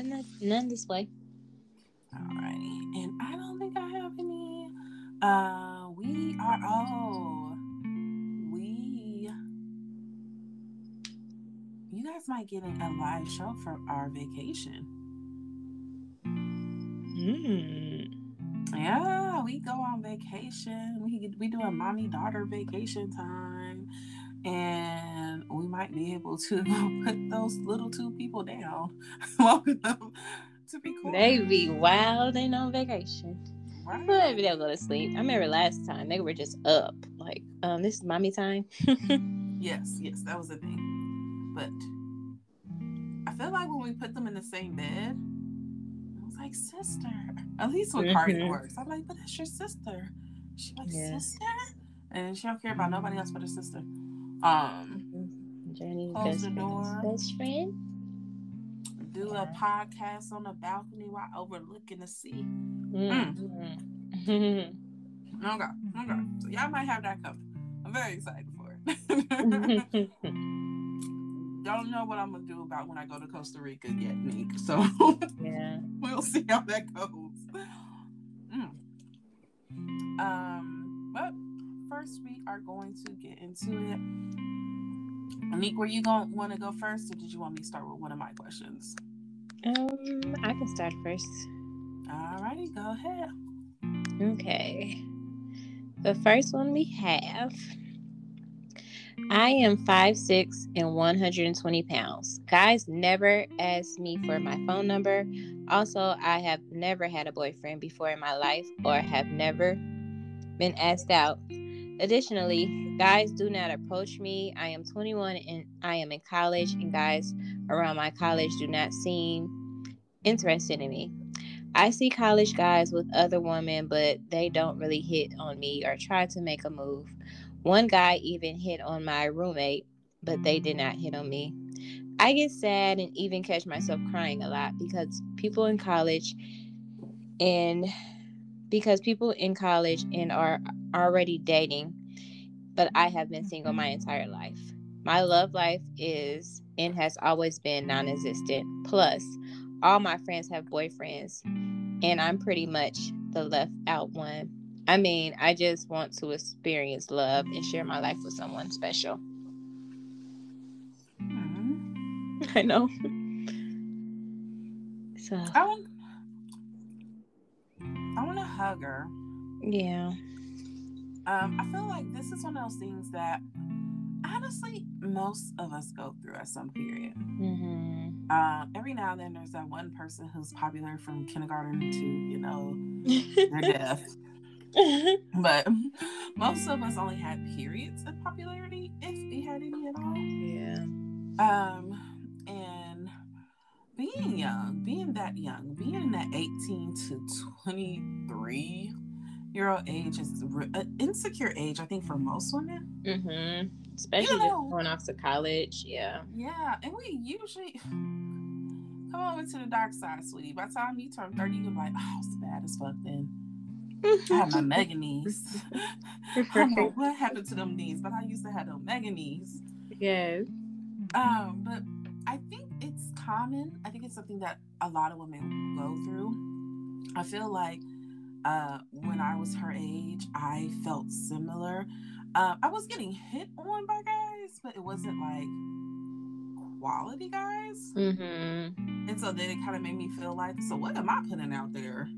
none, none, this way. Alrighty, and I don't think I have any. Uh, we are oh, we. You guys might get a live show for our vacation. Mm. Yeah, we go on vacation. We we do a mommy daughter vacation time, be able to put those little two people down. Welcome them to be cool. They be wild and on vacation. Right. Maybe they'll go to sleep. I remember last time they were just up, like, um, this is mommy time. Yes, yes, that was the thing. But I feel like when we put them in the same bed, I was like, sister. At least Cardi Mhm. works, I'm like, but that's your sister. She's like, Yeah. sister, and she don't care about nobody else but her sister. Um, Journey's Close best the door. Best friend. do a podcast on the balcony while overlooking the sea. Mm. Okay, okay. So y'all might have that coming. I'm very excited for it. Don't know what I'm gonna do about when I go to Costa Rica yet, Nick. So yeah. we'll see how that goes. Mm. Um, but first we are going to get into it. Nick, were you going want to go first, or did you want me to start with one of my questions? Um, I can start first. Alrighty, go ahead. Okay. The first one we have. I am 5'6 and 120 pounds. Guys never ask me for my phone number. Also, I have never had a boyfriend before in my life or have never been asked out. Additionally, guys do not approach me. I am 21 and I am in college, and guys around my college do not seem interested in me. I see college guys with other women, but they don't really hit on me or try to make a move. One guy even hit on my roommate, but they did not hit on me. I get sad and even catch myself crying a lot because people in college and because people in college and are already dating, but I have been single my entire life. My love life is and has always been non existent. Plus, all my friends have boyfriends, and I'm pretty much the left out one. I mean, I just want to experience love and share my life with someone special. Mhm. I know. So, I want, I want to hug her. yeah. Um, I feel like this is one of those things that honestly most of us go through at some period. Mm-hmm. Uh, every now and then, there's that one person who's popular from kindergarten to you know their death. But most of us only had periods of popularity, if we had any at all. yeah. Um, and being young, being that young, being in that 18 to 23 old age is an insecure age, I think, for most women. Mm-hmm. Especially You just know- going off to college. Yeah. Yeah, and we usually come over to the dark side, sweetie. By the time you turn 30, you're like, oh, it's bad as fuck then. I have my mega knees. I don't know what happened to them knees, but I used to have them mega knees. yes. Um, but I think it's common. I think it's something that a lot of women go through. I feel like uh, when I was her age, I felt similar. Um, I was getting hit on by guys, but it wasn't like quality guys. Mm-hmm. And so then it kind of made me feel like, so what am I putting out there?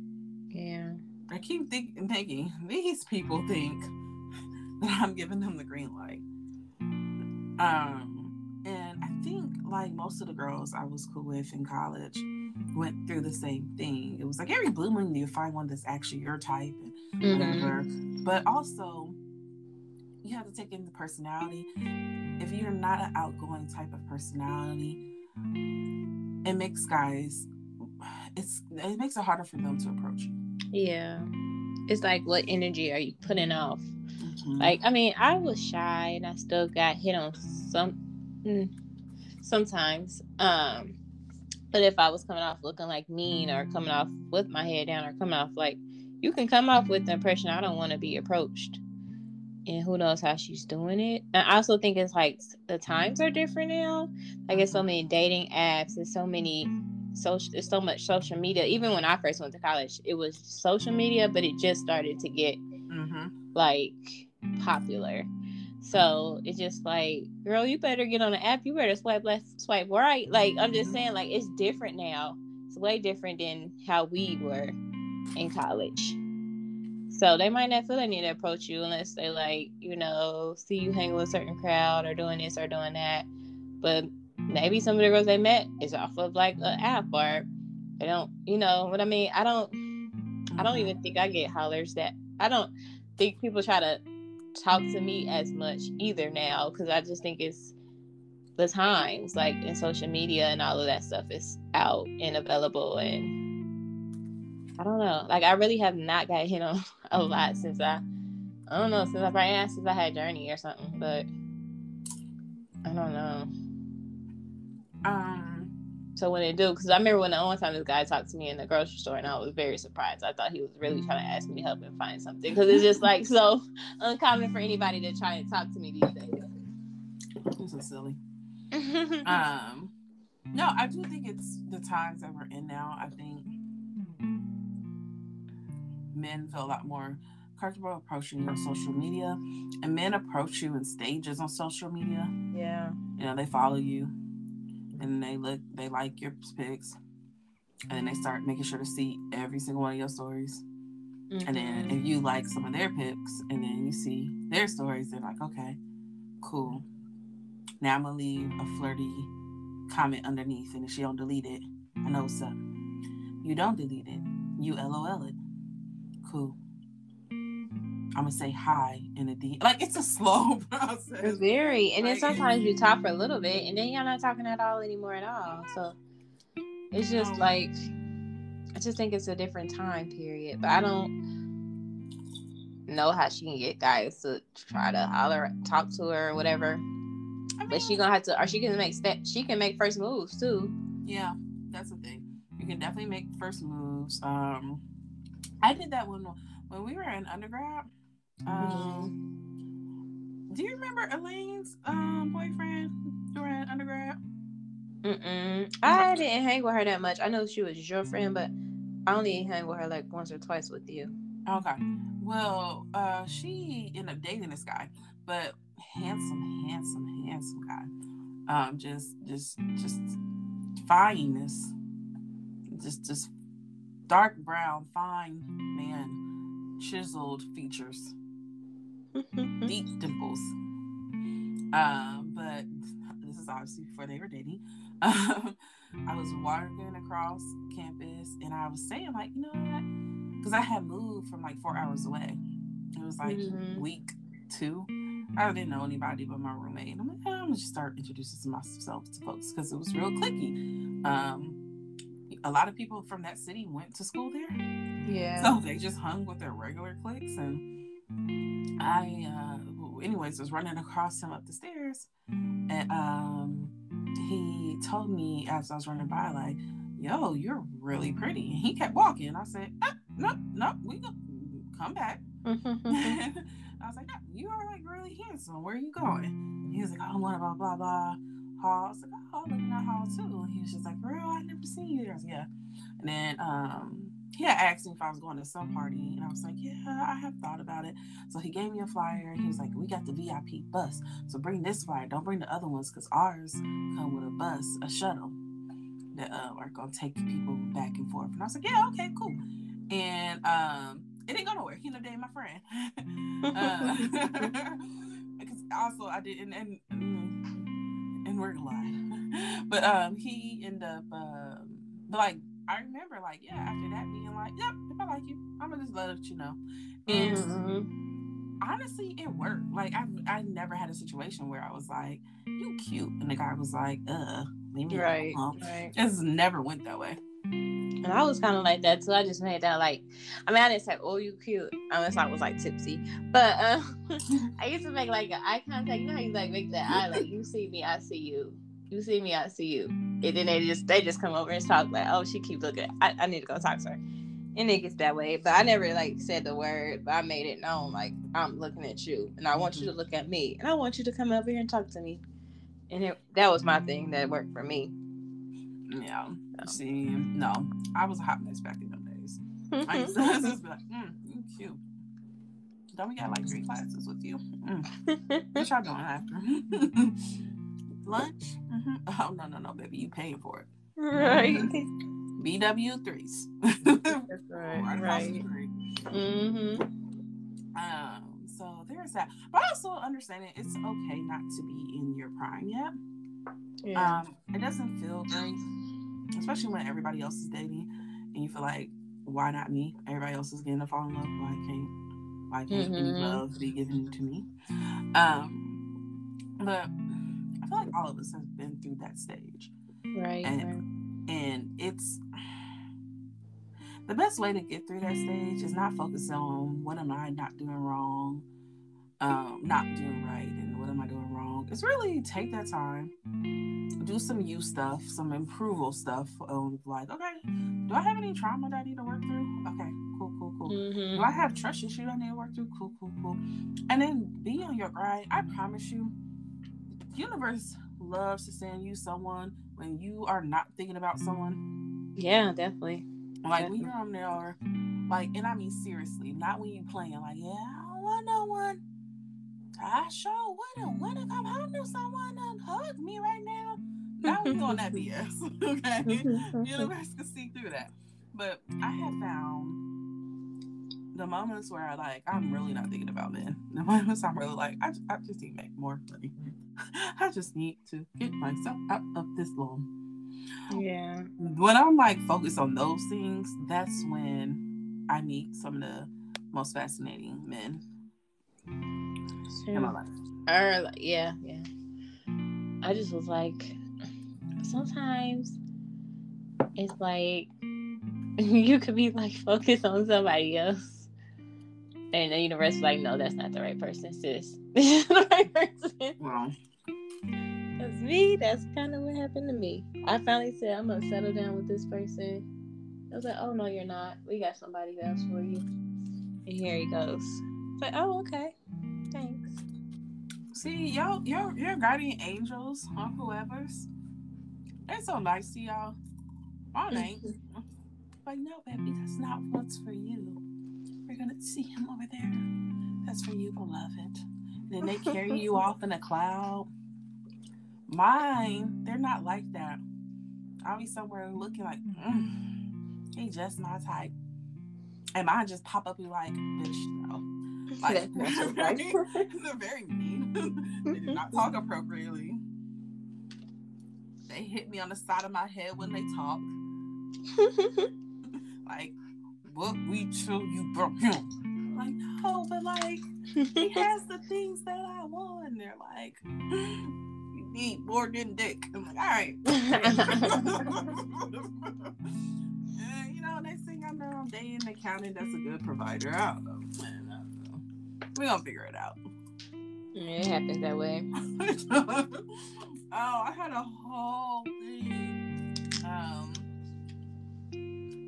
Yeah. I keep thinking, thinking these people think that I'm giving them the green light. Um, and I think like most of the girls I was cool with in college went through the same thing. It was like every blue moon you find one that's actually your type and Mm-hmm. whatever. But also, you have to take in the personality. If you're not an outgoing type of personality, it makes guys. It's it makes it harder for them to approach you. Yeah. It's like, what energy are you putting off? Mhm. Like, I mean, I was shy and I still got hit on some mm, sometimes. Um, But if I was coming off looking like mean or coming off with my head down or coming off like you can come off with the impression I don't want to be approached. And who knows how she's doing it. And I also think it's like the times are different now. Like it's so many dating apps, there's so many social there's so much social media. Even when I first went to college, it was social media, but it just started to get mm-hmm. like popular. So it's just like, girl, you better get on the app. You better swipe left, swipe right. Like I'm just saying, like it's different now. It's way different than how we were in college. So they might not feel they need to approach you unless they like, you know, see you hanging with a certain crowd or doing this or doing that. But maybe some of the girls they met is off of like an app or they don't, you know what I mean? I don't I don't even think I get hollers that I don't think people try to talk to me as much either now because I just think it's the times like in social media and all of that stuff is out and available and I don't know like I really have not got hit on a lot since I I don't know since I probably asked since I had journey or something but I don't know. Um so when they do, because I remember when the only time this guy talked to me in the grocery store, and I was very surprised. I thought he was really trying to ask me to help him find something, because it's just like so uncommon for anybody to try and talk to me these days. This is silly. um, no, I do think it's the times that we're in now. I think men feel a lot more comfortable approaching you on social media, and men approach you in stages on social media. Yeah, you know they follow you and they look they like your pics and then they start making sure to see every single one of your stories. Mm-hmm. and then if you like some of their pics and then you see their stories they're like okay cool. Now i'm gonna leave a flirty comment underneath and if she don't delete it i know what's up. You don't delete it. You lol it. Cool I'm gonna say hi in a D. Like it's a slow process. Very, and like, then sometimes you talk for a little bit, and then you're not talking at all anymore at all. So it's just like I just think it's a different time period. But I don't know how she can get guys to try to holler, talk to her, or whatever. I mean, but she gonna have to, or she can make step. She can make first moves too. Yeah, that's the thing. You can definitely make first moves. Um, I did that when when we were in undergrad. Um, do you remember Elaine's um, boyfriend during undergrad? Mm-mm. I didn't hang with her that much. I know she was your friend, but I only hang with her like once or twice with you. Okay. Well, uh, she ended up dating this guy, but handsome, handsome, handsome guy. Um, just, just, just fineness. Just, just dark brown, fine man, chiseled features deep dimples. Um, but this is obviously before they were dating. Um, I was walking across campus and I was saying, like, you know what? Because I had moved from like four hours away. It was like mm-hmm. week two. I didn't know anybody but my roommate. And I'm like, oh, I'm gonna just start introducing myself to folks because it was real clicky. Um, a lot of people from that city went to school there. Yeah. So they just hung with their regular cliques and I, uh, anyways, was running across him up the stairs, and um, he told me as I was running by, like, "Yo, you're really pretty." And he kept walking. I said, ah, "No, no, we go, come back." I was like, "You are like really handsome. Where are you going?" He was like, "Oh, I'm going to blah blah blah." Hall. I was like, "Oh, looking at Hall too." And he was just like, "Real? I never seen you there." I was like, "Yeah." And then um, he had asked me if I was going to some party, and I was like, "Yeah, I have thought about it." So he gave me a flyer, and he was like, "We got the VIP bus, so bring this flyer. Don't bring the other ones, because ours come with a bus, a shuttle that uh, are gonna take people back and forth." And I was like, "Yeah, okay, cool." And um, it didn't go nowhere. He ended up dating my friend. uh, because also I did, and and, and we're glad, but um, he ended up um, like I remember like, yeah, after that being like, yep, if I like you, I'm gonna just let you know. And mm-hmm. honestly, it worked. Like I I never had a situation where I was like, you cute. And the guy was like, uh, leave me right, alone. Right. It just never went that way. And I was kind of like that too. I just made that like, I mean, I didn't say, "Oh, you cute," unless I was like tipsy. But uh, I used to make like eye contact. You know how you like make that eye, like you see me, I see you You see me, I see you. And then they just they just come over and talk like, oh, she keep looking. I, I need to go talk to her. And it gets that way. But I never like said the word, but I made it known like I'm looking at you and I want you to look at me and I want you to come over here and talk to me. And it, that was my thing that worked for me. Yeah. See, no, I was a hot mess back in those days. I used to just be like, mm, you cute. Don't we got like three classes with you? Mm. What y'all doing after? Lunch? Mm-hmm. Oh no no no, baby, you paying for it. right. BW threes. That's right. Right. Mm-hmm. Um, so there's that. But also understanding it's okay not to be in your prime yet. Yeah. Um, it doesn't feel great, especially when everybody else is dating and you feel like, why not me? Everybody else is getting to fall in love. Why can't why can't any Mhm. love be given to me? Um, but feel like all of us have been through that stage. right. and- right. and it's the best way to get through that stage is not focus on what am I not doing wrong, um, not doing right, and what am I doing wrong. It's really take that time, do some you stuff, some improval stuff. Um, like, okay, do I have any trauma that I need to work through? Okay, cool, cool, cool. Mhm. Do I have trust issues I need to work through? Cool, cool, cool. And then be on your grind. I promise you, universe loves to send you someone when you are not thinking about someone. Yeah, definitely. Like when you're on there, like, and I mean seriously, not when you're playing. Like, yeah, I don't want no one. I sure wouldn't want to come home to someone and hug me right now. Not when you on that BS. okay, universe can see through that. But I have found the moments where I like I'm really not thinking about men. The moments I'm really like I, I just need to make more money. I just need to get myself out of this loan. Yeah. When I'm like focused on those things, that's when I meet some of the most fascinating men in my life. Or like, yeah, yeah. I just was like, sometimes it's like you could be like focused on somebody else, and the universe is like, no, that's not the right person, sis. This the right person. Well, That's me. That's kind of what happened to me. I finally said, I'm gonna settle down with this person. I was like, oh no, you're not. We got somebody else for you. And here he goes. It's like, oh okay, thanks. see, y'all, your your guardian angels or whoever's, they're so nice to y'all. Mine ain't. Like, no, baby, that's not what's for you. We're gonna see him over there. That's for you, beloved. And then they carry you off in a cloud. Mine, they're not like that. I'll be somewhere looking like, mm, he just my type. And mine just pop up and be like, bitch, no. Like, not your they're very mean. they do not talk appropriately. They hit me on the side of my head when they talk. Like, what we chill you broke him. Like, no, but like he has the things that I want. And they're like, you need more than dick. I'm like, all right. and, you know, next thing I know, I'm dating an accountant that's a good provider. I don't know. Man, I don't know. We're gonna figure it out. Yeah, it happens that way. oh, I had a whole thing. Um,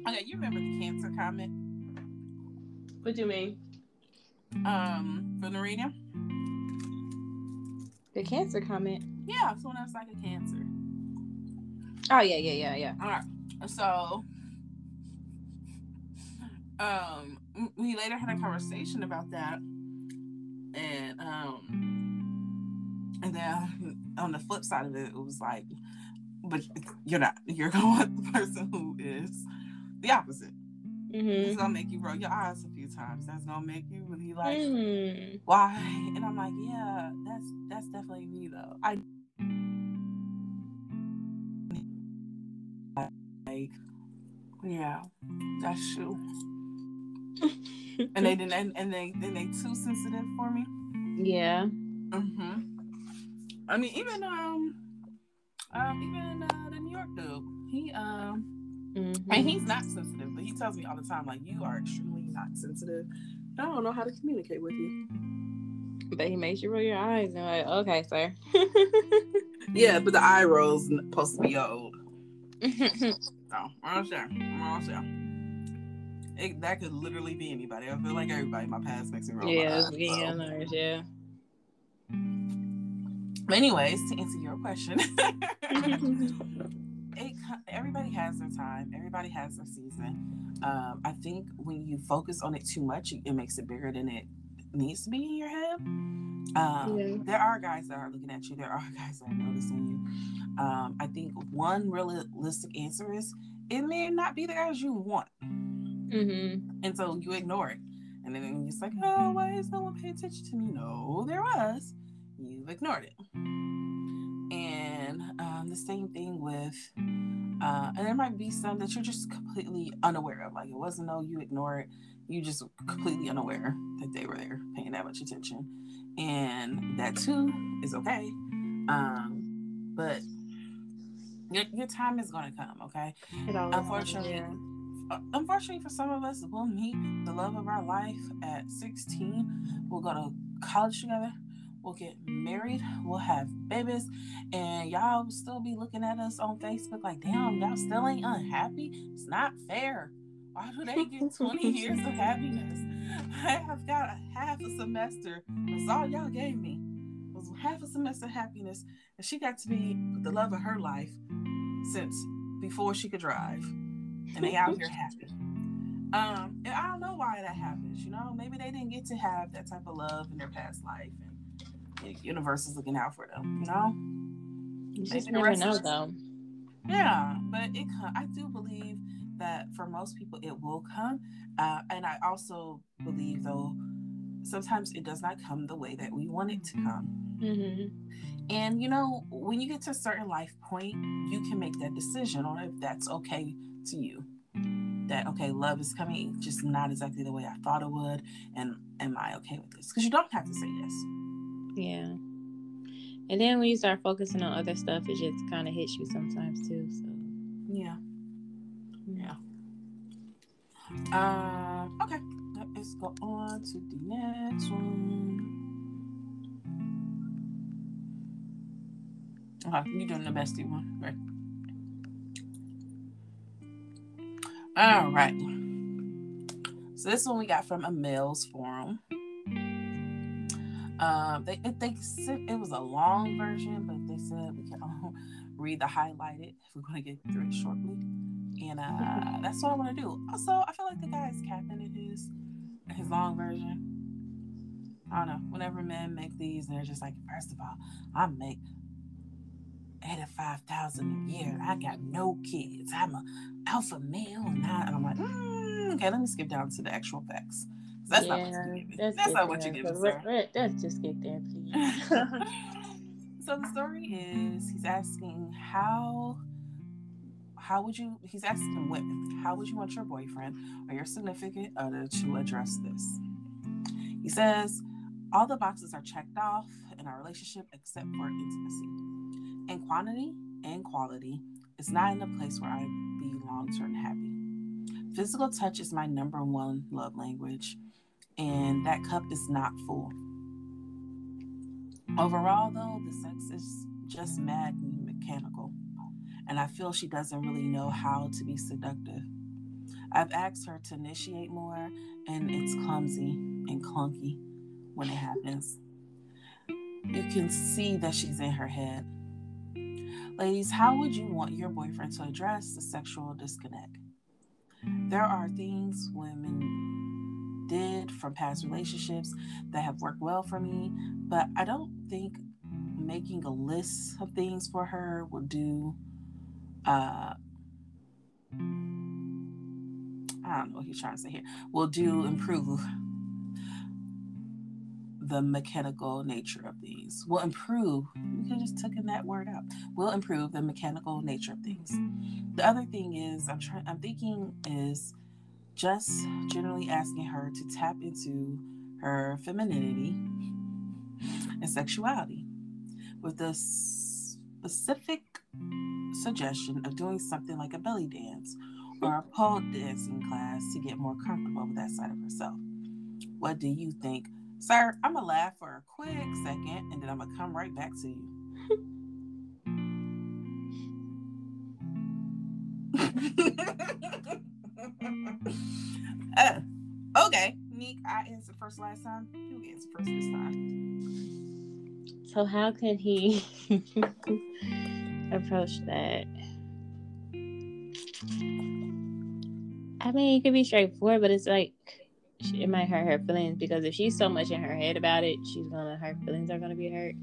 okay, you remember the cancer comment What do you mean? Um, from the reading? The cancer comment. Yeah, someone else like a cancer. Oh yeah, yeah, yeah, yeah. All right. So, um, we later had a conversation about that, and um, and then on the flip side of it, it was like, but you're not. You're gonna want the person who is the opposite. Mm-hmm. It's gonna make you roll your eyes a few times. That's gonna make you really like, Mm. why? And I'm like, yeah, that's that's definitely me though. I like, yeah, that's true. And they didn't, and, and they and they too sensitive for me. yeah. Mm-hmm. I mean, even um, um, even uh, the New York dude, he um, Mhm. and he's not sensitive, but he tells me all the time like, you are extremely not sensitive. I don't know how to communicate with you. But he makes you roll your eyes and like, okay, sir. yeah, but the eye roll's supposed to be old. oh, I'm sure. I'm sure. It, that could literally be anybody. I feel like everybody in my past makes me roll yeah, my eyes. Yeah, so. yeah. But anyways, to answer your question, it, everybody has their time. Everybody has their season. Um, I think when you focus on it too much, it makes it bigger than it needs to be in your head. Um, yeah. There are guys that are looking at you. There are guys that are noticing you. Um, I think one realistic answer is it may not be the guys you want, mm-hmm. and so you ignore it. And then you're just like, oh, why is no one paying attention to me? No, there was. You've ignored it. And um, the same thing with, uh, and there might be some that you're just completely unaware of. Like it wasn't no, you ignore it you just completely unaware that they were there paying that much attention and that too is okay um but your, your time is going to come okay unfortunately yeah. Uh, unfortunately for some of us we'll meet the love of our life at 16 we'll go to college together we'll get married we'll have babies and y'all will still be looking at us on facebook like damn y'all still ain't unhappy it's not fair why do they get 20 years of happiness? I have got a half a semester. That's all y'all gave me. Was half a semester happiness. And she got to be with the love of her life since before she could drive. And they out here happy. Um, and I don't know why that happens, you know. Maybe they didn't get to have that type of love in their past life the universe is looking out for them, you know? You just never know though. Yeah, but it I do believe that for most people it will come. Uh, and I also believe, though, sometimes it does not come the way that we want it to come. Mm-hmm. And, you know, when you get to a certain life point, you can make that decision on if that's okay to you. That, okay, love is coming, just not exactly the way I thought it would. And am I okay with this? Because you don't have to say yes. Yeah. And then when you start focusing on other stuff, it just kind of hits you sometimes too. So, yeah. Yeah. Uh, okay, let's go on to the next one. Okay, you're doing the bestie one, right? All right. So this one we got from a males forum. Um, they they said it was a long version, but they said we can all read the highlighted if we're going to get through it shortly and uh, that's what I want to do. Also, I feel like the guy is capping in his his long version. I don't know. Whenever men make these, they're just like, first of all, I make eighty-five thousand a year. I got no kids. I'm a alpha male, and, I, and I'm like, mm, okay, let me skip down to the actual facts. That's yeah, not what you're giving. That's, that's not what you're giving, sir. Let's just get there, please. so the story is he's asking how how would you he's asking women how would you want your boyfriend or your significant other to address this he says all the boxes are checked off in our relationship except for intimacy in quantity and quality it's not in a place where I'd be long-term happy physical touch is my number one love language and that cup is not full overall though the sex is just mad and mechanical and I feel she doesn't really know how to be seductive. I've asked her to initiate more, and it's clumsy and clunky when it happens. You can see that she's in her head. Ladies, how would you want your boyfriend to address the sexual disconnect? There are things women did from past relationships that have worked well for me, but I don't think making a list of things for her will do uh, I don't know what he's trying to say here, will do improve the mechanical nature of things. Will improve, we could just taken that word out. Will improve the mechanical nature of things. The other thing is I'm trying I'm thinking is just generally asking her to tap into her femininity and sexuality with the specific suggestion of doing something like a belly dance or a pole dancing class to get more comfortable with that side of herself. What do you think Sir, I'm gonna laugh for a quick second and then I'm gonna come right back to you. uh, okay, Neek, I answered first last time. You answer first this time. So how can he approach that? I mean, it could be straightforward, but it's like it might hurt her feelings because if she's so much in her head about it, she's gonna her feelings are gonna be hurt.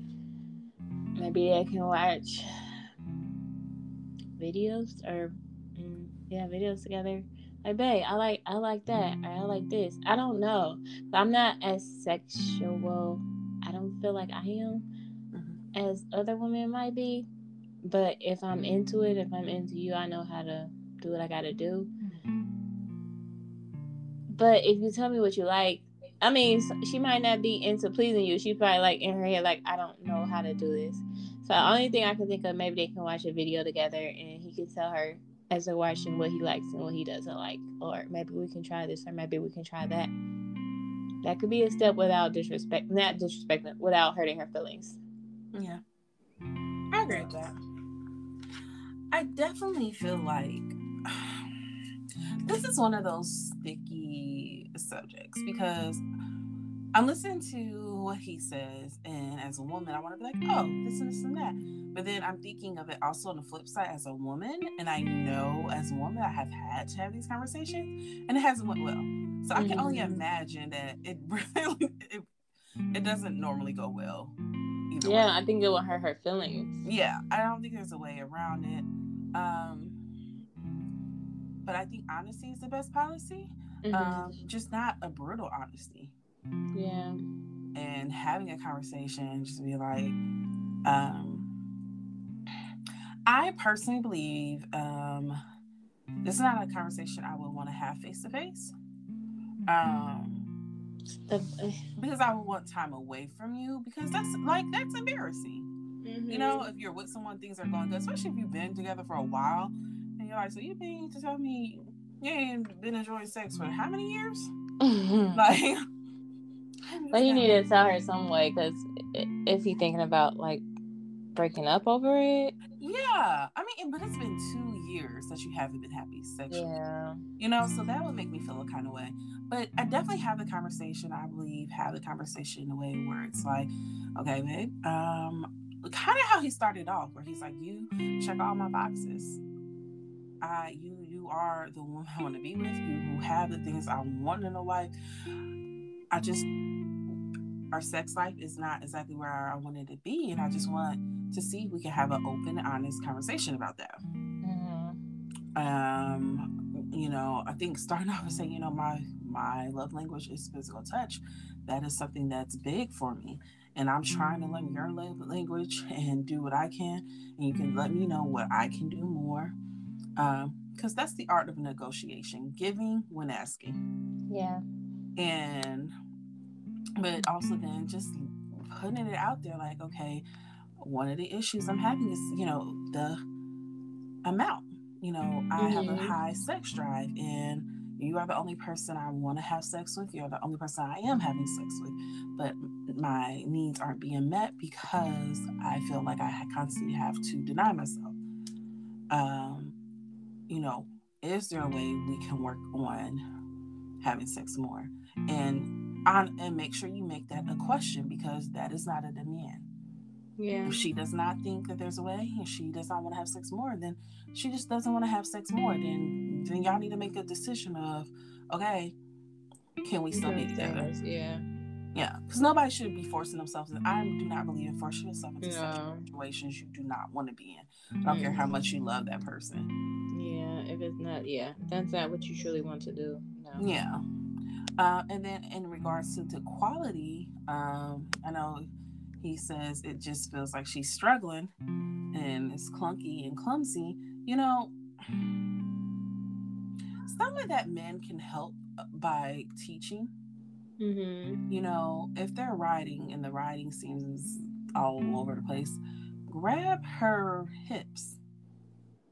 Maybe they can watch videos or mm, yeah, videos together. Like, babe, I like I like that or I like this. I don't know, I'm not as sexual. I don't feel like I am mm-hmm. as other women might be. But if I'm into it, if I'm into you, I know how to do what I gotta do. But if you tell me what you like, I mean, she might not be into pleasing you. She probably like in her head, like, I don't know how to do this. So the only thing I can think of, maybe they can watch a video together and he can tell her as they're watching what he likes and what he doesn't like. Or maybe we can try this or maybe we can try that. That could be a step without disrespect, not disrespect, without hurting her feelings. Yeah. I agree with that. I definitely feel like this is one of those sticky subjects because I'm listening to what he says, and as a woman, I want to be like, oh, this and this and that. But then I'm thinking of it also on the flip side as a woman, and I know as a woman I have had to have these conversations, and it hasn't went well. So I can only mm-hmm. imagine that it really it, it doesn't normally go well. yeah, way. I think it will hurt her feelings. Yeah, I don't think there's a way around it. Um, but I think honesty is the best policy. Mm-hmm. Um, just not a brutal honesty. Yeah. And having a conversation, just be like, um, I personally believe um, this is not a conversation I would want to have face to face. Um, because I would want time away from you because that's like that's embarrassing. Mm-hmm. You know, if you're with someone, things are going good, especially if you've been together for a while and you're like, so you mean to tell me you ain't been enjoying sex for how many years? like, but you need to tell her some way because if he thinking about like breaking up over it? Yeah, I mean, but it's been two years that you haven't been happy sexually. Yeah, you know, so that would make me feel a kind of way. But I definitely have the conversation. I believe have the conversation in a way where it's like, okay, babe, um, kind of how he started off, where he's like, you check all my boxes I you you are the woman I want to be with. You have the things I want in a wife. I just our sex life is not exactly where I wanted to be, and I just want to see if we can have an open, honest conversation about that. Mm-hmm. Um, you know, I think starting off and saying, you know, my my love language is physical touch. That is something that's big for me and I'm trying to learn your love language and do what I can. And you can let me know what I can do more because um, that's the art of negotiation giving when asking yeah and but also then just putting it out there like okay one of the issues i'm having is you know the amount you know i mm-hmm. have a mm-hmm. high sex drive and you are the only person I want to have sex with. You're the only person I am having sex with. But my needs aren't being met because I feel like I constantly have to deny myself. Um, you know, is there a way we can work on having sex more? And on and make sure you make that a question because that is not a demand. Yeah. If she does not think that there's a way and she does not want to have sex more, then she just doesn't want to have sex more. Then then y'all need to make a decision of, okay, can we still be together? Yeah. Yeah, because nobody should be forcing themselves. I do not believe in forcing yourself into no. situations you do not want to be in. I don't mm-hmm. care how much you love that person. Yeah, if it's not, yeah, that's not what you truly want to do. No. Yeah. Uh, and then in regards to the quality, um, I know he says it just feels like she's struggling and it's clunky and clumsy. You know, some of that men can help by teaching Mm-hmm. You know, if they're riding and the riding seems all over the place, grab her hips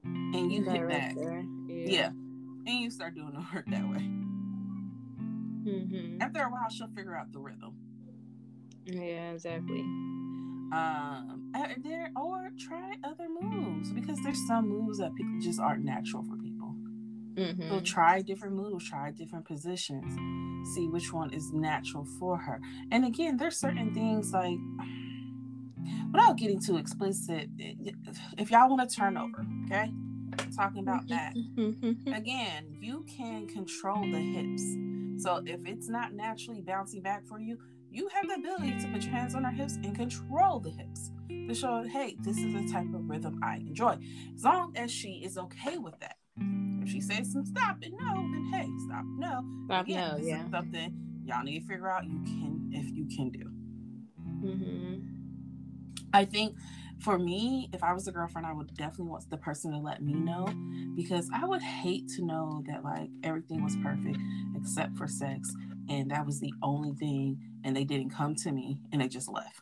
and you hit right back. Yeah. yeah. And you start doing the work that way. Mm-hmm. After a while, she'll figure out the rhythm. Yeah, exactly. Um, there or try other moves because there's some moves that people just aren't natural for people. Mm-hmm. So try different moves, try different positions, see which one is natural for her. And again, there's certain things like without getting too explicit, if y'all want to turn over, okay, talking about that. Again, you can control the hips. So if it's not naturally bouncing back for you, you have the ability to put your hands on her hips and control the hips to show, hey, this is the type of rhythm I enjoy. As long as she is okay with that. If she says some stop and no, then hey, stop no. Stop Again, no, yeah. something y'all need to figure out you can if you can do. Mm-hmm. I think for me, if I was a girlfriend, I would definitely want the person to let me know because I would hate to know that like everything was perfect except for sex and that was the only thing and they didn't come to me and they just left.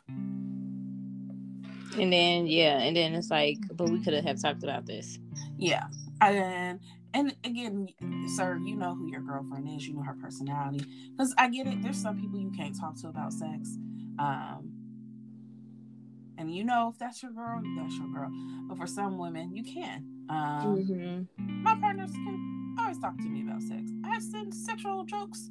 And then yeah, and then it's like, but we could have talked about this. Yeah. And and again, sir, you know who your girlfriend is, you know her personality. Because I get it, there's some people you can't talk to about sex. Um, and you know, if that's your girl, that's your girl. But for some women, you can. Um, mm-hmm. My partners can always talk to me about sex. I've send sexual jokes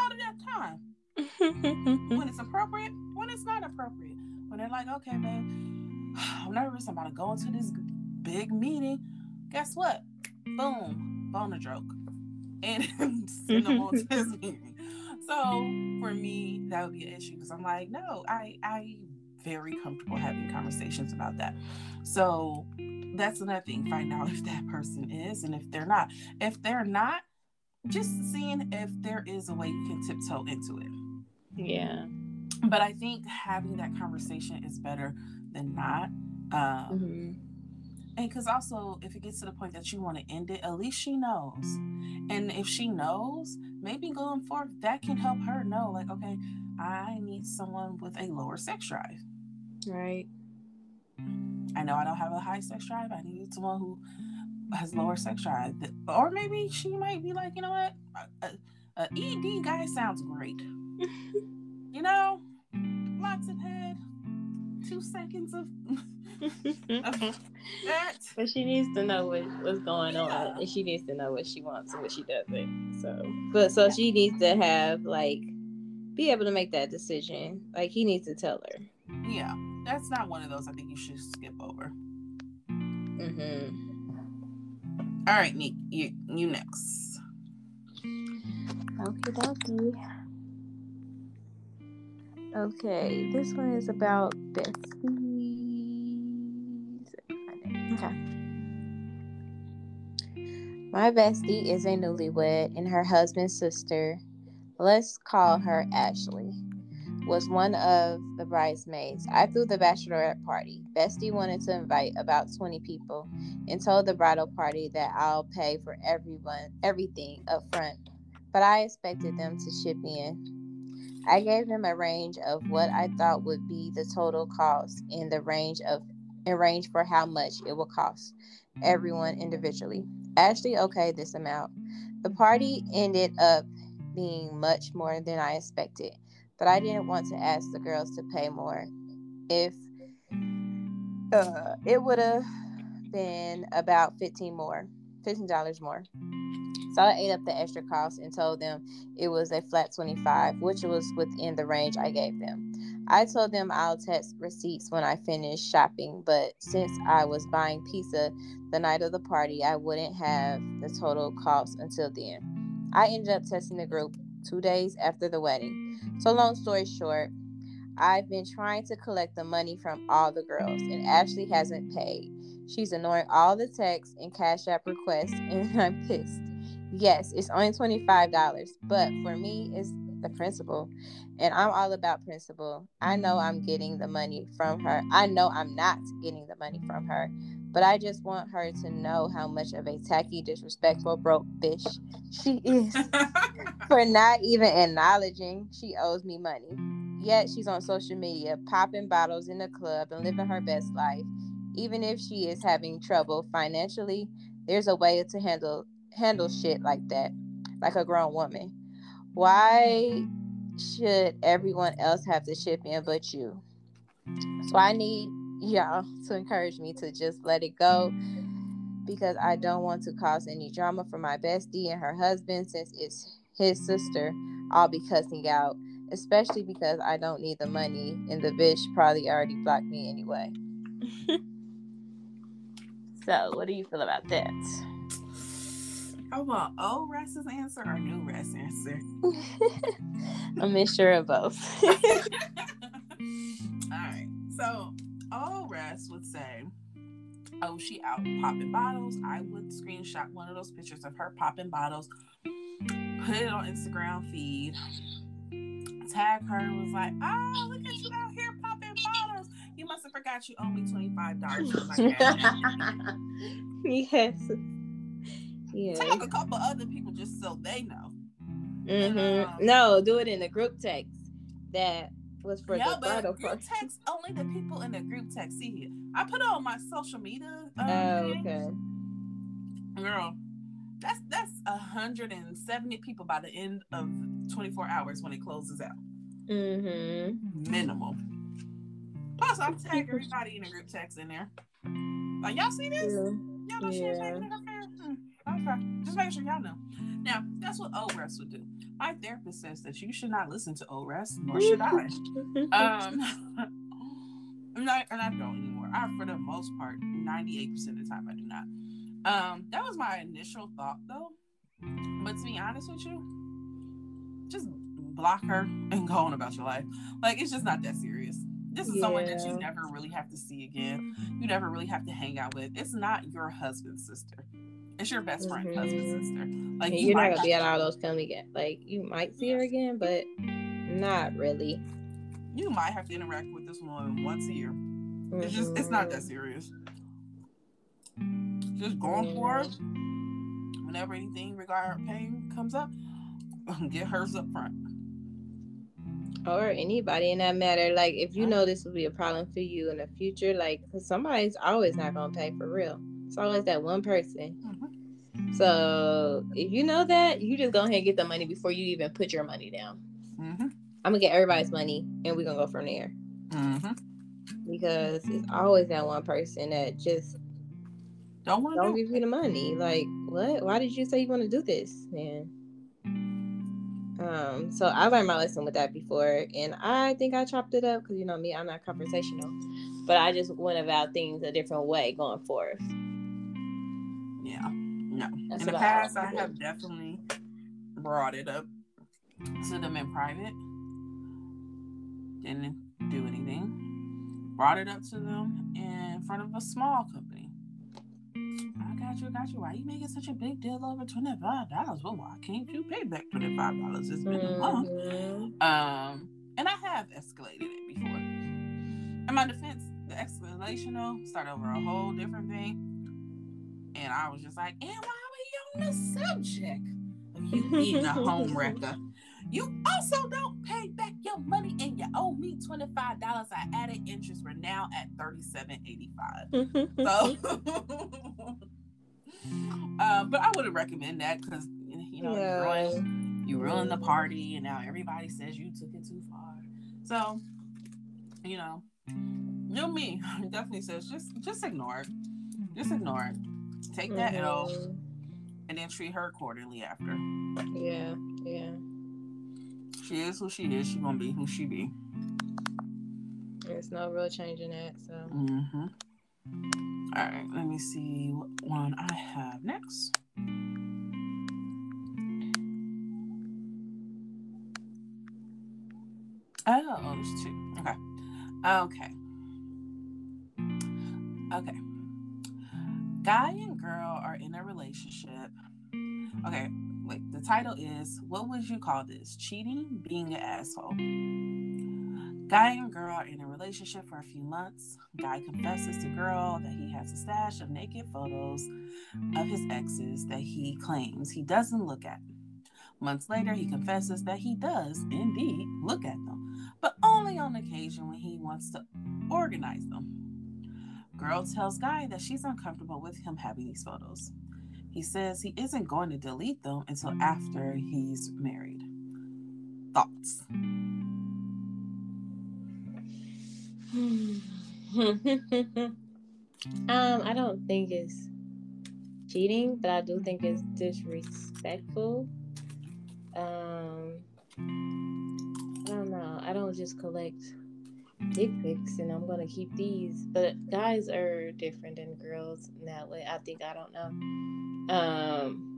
all of that time. when it's appropriate, when it's not appropriate. When they're like, okay, man, I'm nervous. I'm about to go into this big meeting. Guess what? Boom, bone a joke. And send them on to this meeting. So for me, that would be an issue because I'm like, no, I I very comfortable having conversations about that. So that's another thing. Find out if that person is and if they're not. If they're not, just seeing if there is a way you can tiptoe into it. Yeah. But I think having that conversation is better than not. Um, mm-hmm. And because also, if it gets to the point that you want to end it, at least she knows. And if she knows, maybe going forward, that can help her know, like, okay, I need someone with a lower sex drive. Right. I know I don't have a high sex drive. I need someone who has lower sex drive. Or maybe she might be like, you know what? A, a ED guy sounds great. you know, lots of head, two seconds of. that. But she needs to know what, what's going yeah. on, and she needs to know what she wants and what she doesn't. So, but so she needs to have like be able to make that decision. Like he needs to tell her. Yeah that's not one of those I think you should skip over. Mm-hmm. All right, Nick, you you next. Okay, dokie. Okay, this one is about besties. Okay. My bestie is a newlywed and her husband's sister. Let's call her Ashley was one of the bridesmaids. I threw the bachelorette party. Bestie wanted to invite about 20 people and told the bridal party that I'll pay for everyone everything up front, but I expected them to chip in. I gave them a range of what I thought would be the total cost in the range of in range for how much it will cost everyone individually. Ashley okayed this amount. The party ended up being much more than I expected but I didn't want to ask the girls to pay more. If uh, it would have been about 15 more, $15 more. So I ate up the extra cost and told them it was a flat 25, which was within the range I gave them. I told them I'll text receipts when I finish shopping, but since I was buying pizza the night of the party, I wouldn't have the total cost until then. I ended up texting the group two days after the wedding. So, mm-hmm. long story short, I've been trying to collect the money from all the girls, and Ashley hasn't paid. She's ignoring all the texts and Cash App requests, and I'm pissed. Yes, it's only $25, but for me, it's the principle. And I'm all about principle. I know I'm getting the money from her. I know I'm not getting the money from her, but I just want her to know how much of a tacky, disrespectful, broke bitch she is for not even acknowledging she owes me money. Yet she's on social media, popping bottles in the club and living her best life. Even if she is having trouble financially, there's a way to handle handle shit like that, like a grown woman. Why should everyone else have to chip in but you? So I need y'all to encourage me to just let it go because I don't want to cause any drama for my bestie and her husband since it's his sister. I'll be cussing out, especially because I don't need the money and the bitch probably already blocked me anyway. so, what do you feel about that? I want old Russ's answer or new Russ answer. I'm a mixture of both. All right. So old Russ would say, "Oh, she out popping bottles." I would screenshot one of those pictures of her popping bottles, put it on Instagram feed, tag her, and was like, "Oh, look at you out here popping bottles. You must have forgot you owe me twenty five dollars." yes. Yeah. Tag a couple other people just so they know. Mm-hmm. And, um, no, do it in the group text that was for the but group text only the people in the group text see it. I put it on my social media. Um, oh, okay. Girl, that's that's hundred and seventy people by the end of twenty four hours when it closes out. Mm-hmm. Minimal. Plus, I'm tagging everybody in the group text in there. Like y'all see this? Yeah. Y'all know yeah. she's tagging her. Okay, just make sure y'all know. Now, that's what old Russ would do. My therapist says that you should not listen to old Russ, nor should I. um, and I, and I don't anymore. I, for the most part, 98% of the time, I do not. Um, that was my initial thought, though. But to be honest with you, just block her and go on about your life. Like, it's just not that serious. This is yeah. someone that you never really have to see again. You never really have to hang out with. It's not your husband's sister. It's your best friend, mm-hmm. husband, sister. Like you are not gonna be at all those family get like you might see her again, but not really. You might have to interact with this woman once a year. Mm-hmm. It's just it's not that mm-hmm. serious. Just going mm-hmm. for it. Whenever anything regarding pain comes up, get hers up front. Or anybody in that matter. Like if you know this will be a problem for you in the future, like cause somebody's always not gonna pay for real. It's always that one person. Mm-hmm. So if you know that, you just go ahead and get the money before you even put your money down. Mm-hmm. I'm gonna get everybody's money, and we're gonna go from there. Mm-hmm. Because it's always that one person that just don't want don't give you the money. Like, what? Why did you say you want to do this, man? Um, so I learned my lesson with that before, and I think I chopped it up because you know me, I'm not conversational, but I just went about things a different way going forth. Yeah. No. That's in the past, I, I have definitely brought it up to them in private. Didn't do anything. Brought it up to them in front of a small company. I got you, I got you. Why you making such a big deal over twenty five dollars? Well, why can't you pay back twenty five dollars? It's been mm-hmm. a month. Um, and I have escalated it before. In my defense, the escalation though started over a whole different thing and I was just like, and why are we on the subject of you being a home wrecker? You also don't pay back your money and you owe me $25. I added interest. We're now at $37.85. so uh, but I wouldn't recommend that because you know yeah. you ruin you ruin the party and now everybody says you took it too far. So, you know, you me definitely says just just ignore it. Just ignore it. Take that mm-hmm. L and then treat her accordingly after. Yeah, yeah. She is who she is. She gonna be who she be. There's no real changing that. So. Mm-hmm. All right. Let me see what one I have next. Oh, there's two. Okay. Okay. Okay guy and girl are in a relationship. Okay, like the title is What Would You Call This? Cheating, Being an Asshole. Guy and girl are in a relationship for a few months. Guy confesses to girl that he has a stash of naked photos of his exes that he claims he doesn't look at. Months later, he confesses that he does indeed look at them, but only on occasion when he wants to organize them. Girl tells Guy that she's uncomfortable with him having these photos. He says he isn't going to delete them until after he's married. Thoughts? um, I don't think it's cheating, but I do think it's disrespectful. Um, I don't know. I don't just collect dick pics and I'm gonna keep these. But guys are different than girls in that way. I think I don't know. Um,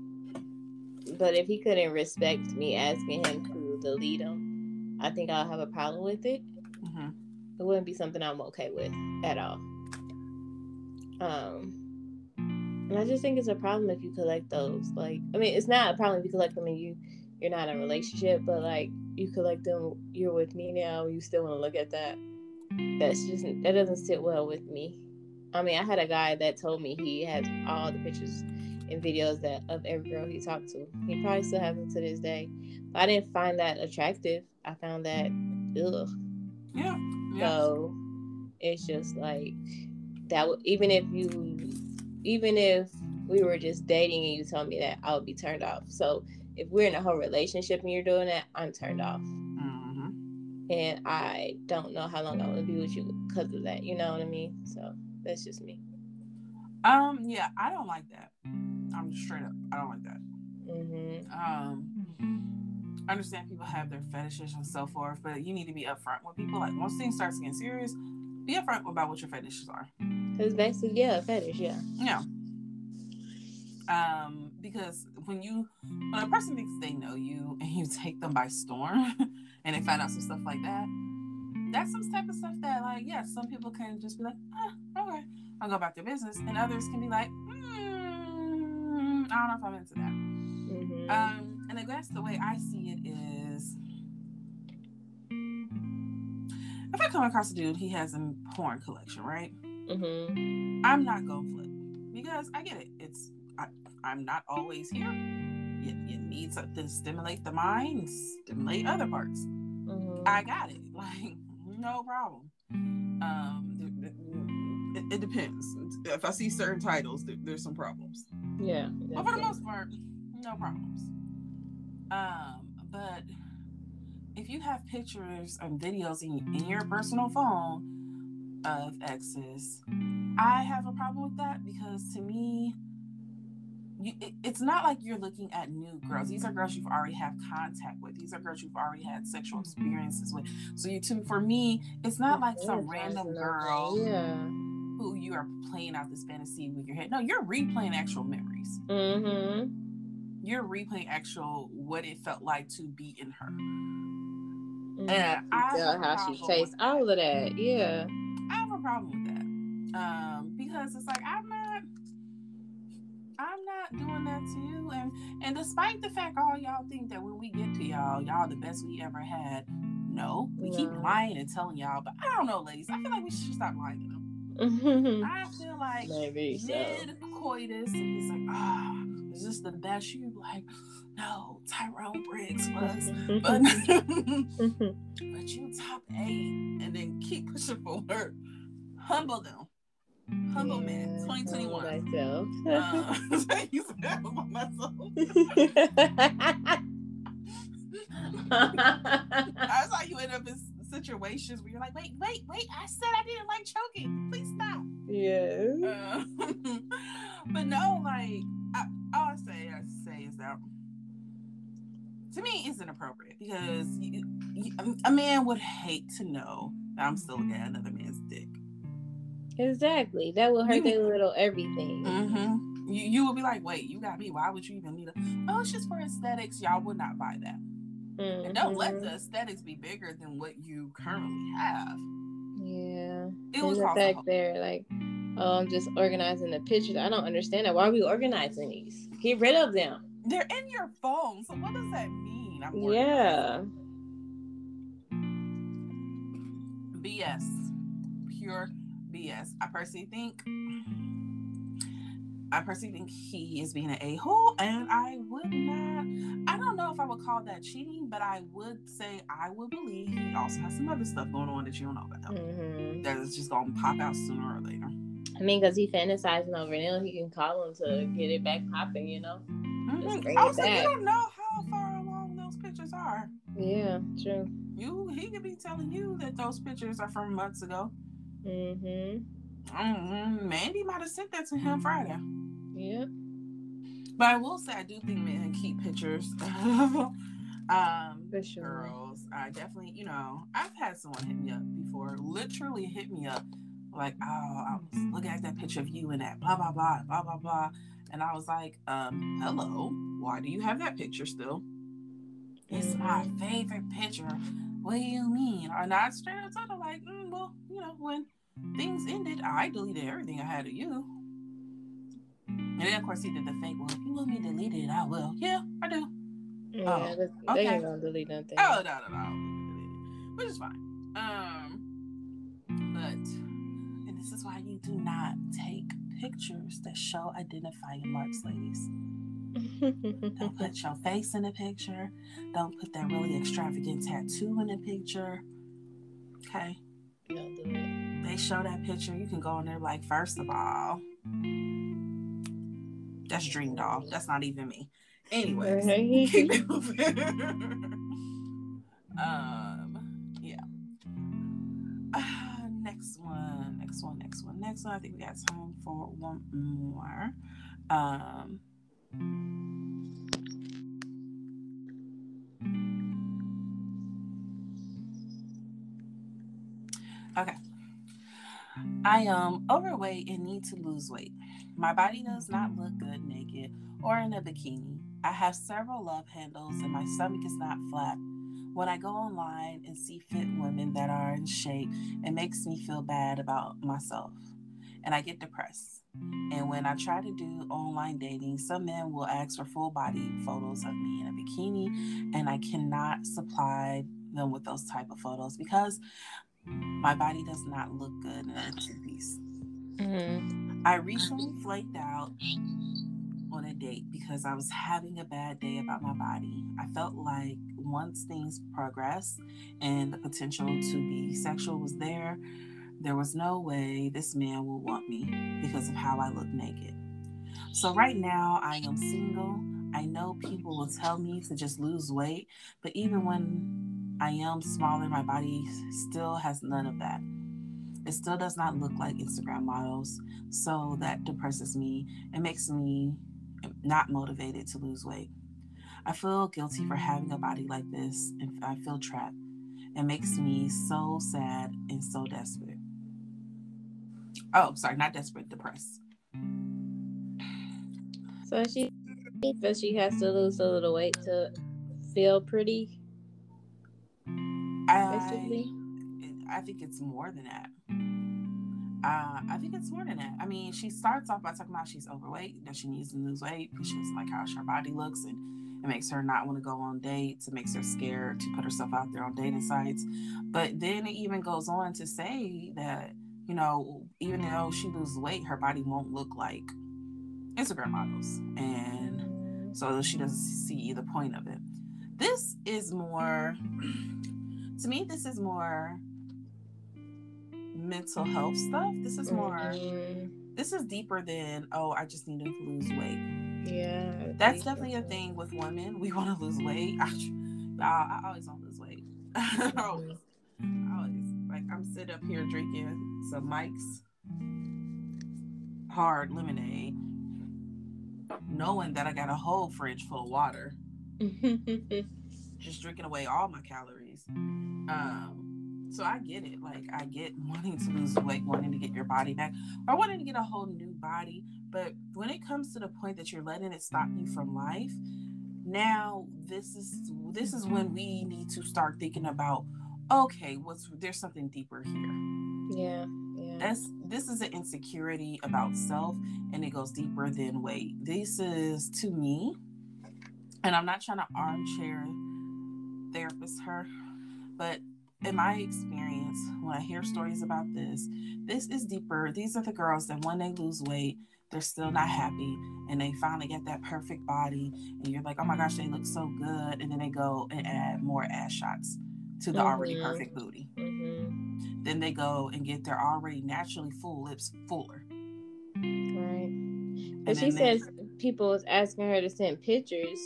but if he couldn't respect me asking him to delete them, I think I'll have a problem with it. Mm-hmm. It wouldn't be something I'm okay with at all. Um, and I just think it's a problem if you collect those. Like, I mean, it's not a problem if you collect them and you you're not in a relationship, but like you collect them, you're with me now, you still want to look at that. That's just that doesn't sit well with me. I mean, I had a guy that told me he has all the pictures and videos that of every girl he talked to. He probably still has them to this day. But I didn't find that attractive. I found that ugh. Yeah. yeah. So it's just like that. Even if you, even if we were just dating and you told me that, I would be turned off. So if we're in a whole relationship and you're doing that, I'm turned off. And I don't know how long I want to be with you because of that. You know what I mean? So that's just me. Um, yeah, I don't like that. I'm just straight up. I don't like that. Mm-hmm. Um, I understand people have their fetishes and so forth, but you need to be upfront with people. Like once things starts getting serious, be upfront about what your fetishes are. Because basically, yeah, fetish, yeah. Yeah. Um, because when you when a person thinks they know you and you take them by storm and they find out some stuff like that, that's some type of stuff that like, yeah, some people can just be like, ah, okay, I'll go about their business, and others can be like, I don't know if I'm into that. Mm-hmm. Um, and I guess the way I see it is, if I come across a dude, he has a porn collection, right? Mm-hmm. I'm not going to flip because I get it. It's I'm not always here. You, you need something to stimulate the mind, stimulate other parts. Mm-hmm. I got it. Like no problem. Um, it, it, depends. If I see certain titles, there, there's some problems. Yeah. But for the most part, no problems. Um, but if you have pictures and videos in, in your personal phone of exes, I have a problem with that because to me, you, it, it's not like you're looking at new girls. These are girls you've already have contact with. These are girls you've already had sexual experiences with. So you, to, for me, it's not like some random girl. Yeah who you are playing out this fantasy with your head. No, you're replaying actual memories. Mm-hmm. You're replaying actual what it felt like to be in her. Mm-hmm. And I tell how she tastes, all of that. Yeah. I have a problem with that. Um, because it's like I'm not not doing that to you. And and despite the fact all y'all think that when we get to y'all, y'all the best we ever had. No, we keep lying and telling y'all, but I don't know, ladies. I feel like we should stop lying to them. Mm-hmm. I feel like Maybe mid coitus, and he's like, ah, oh, is this the best? You like, no, Tyrone Briggs was, but but you top eight, and then keep pushing forward. Humble them. Humble man, 2021. Myself. uh, you said humble myself. That's how you end up in situations where you're like, wait, wait, wait, I said I didn't like choking. Please stop. Yeah. Uh, but no, like, I, all I say, I say is that to me, it's inappropriate because you, you, a man would hate to know that I'm still looking at another man's dick. Exactly. That will hurt their little everything. Mm-hmm. You, you will be like, wait, you got me. Why would you even need a? Oh, it's just for aesthetics. Y'all would not buy that. Mm-hmm. And don't let the mm-hmm. aesthetics be bigger than what you currently have. Yeah. It was the fact there, like, oh, I'm just organizing the pictures. I don't understand that. Why are we organizing these? Get rid of them. They're in your phone. So what does that mean? yeah. BS. Pure BS. I personally think I personally think he is being an a hole, and I would not. I don't know if I would call that cheating, but I would say I would believe he also has some other stuff going on that you don't know about. Mm-hmm. That is just gonna pop out sooner or later. I mean, because he fantasizing over them, he can call him to get it back popping. You know, mm-hmm. also, you don't know how far along those pictures are. Yeah. Yeah, true. You he could be telling you that those pictures are from months ago. Mm-hmm. Mm-hmm. Mandy might have sent that to him Friday. Yep. But I will say I do think men keep pictures. um For sure. girls. I definitely, you know, I've had someone hit me up before, literally hit me up, like, oh, I was looking at that picture of you and that, blah, blah, blah, blah, blah, blah. And I was like, um, hello, why do you have that picture still? It's my favorite picture. What do you mean? And I straight up told her, like, mm, well, you know, when things ended, I deleted everything I had of you. And then, of course, he did the fake, one. if you want me to delete it, I will. Yeah, I do. Yeah, Oh, they- okay. they ain't gonna delete nothing. Oh no no no, which is fine. Um, but and this is why you do not take pictures that show identifying marks, ladies. Don't put your face in the picture. Don't put that really extravagant tattoo in the picture. Okay, Don't do it. they show that picture. You can go in there like, first of all, that's Dream Doll. That's not even me. Anyways. Right. keep it um, yeah. Uh, next one, next one, next one, next one. I think we got time for one more. Um, okay. I am overweight and need to lose weight. My body does not look good naked or in a bikini. I have several love handles and my stomach is not flat. When I go online and see fit women that are in shape, it makes me feel bad about myself and I get depressed. And when I try to do online dating, some men will ask for full body photos of me in a bikini, and I cannot supply them with those type of photos because my body does not look good in a two piece. Mhm. I recently flaked out on a date because I was having a bad day about my body. I felt like once things progressed and the potential to be sexual was there, there was no way this man will want me because of how I look naked. So, right now, I am single. I know people will tell me to just lose weight, but even when I am smaller, my body still has none of that. It still does not look like Instagram models. So that depresses me. It makes me not motivated to lose weight. I feel guilty for having a body like this and I feel trapped. It makes me so sad and so desperate. Oh, sorry, not desperate, depressed. So she but she has to lose a little weight to feel pretty, I, basically. I think it's more than that. Uh, I think it's more than that. I mean, she starts off by talking about she's overweight, that she needs to lose weight because she doesn't like how her body looks, and it makes her not want to go on dates. It makes her scared to put herself out there on dating sites. But then it even goes on to say that you know, even though she loses weight, her body won't look like Instagram models, and so she doesn't see the point of it. This is more, to me, this is more mental health stuff. This is more, Mhm. this is deeper than, oh, I just need to lose weight. Yeah. That's definitely a thing with women. We want to lose weight. I, I, I always want to lose weight. Always, always. Like, I'm sitting up here drinking some Mike's hard lemonade, knowing that I got a whole fridge full of water. just drinking away all my calories. Um, so I get it. Like I get wanting to lose weight, wanting to get your body back, or wanting to get a whole new body. But when it comes to the point that you're letting it stop you from life, now this is this is when we need to start thinking about okay, what's there's something deeper here. yeah. That's this is an insecurity about self and it goes deeper than weight. This is to me, and I'm not trying to armchair therapist her, but in my experience, when I hear stories about this, this is deeper. These are the girls that when they lose weight, they're still not happy and they finally get that perfect body, and you're like, oh my gosh, they look so good. And then they go and add more ass shots to the already Mhm. perfect booty. hmm Then they go and get their already naturally full lips fuller. Right. And But she says people was asking her to send pictures,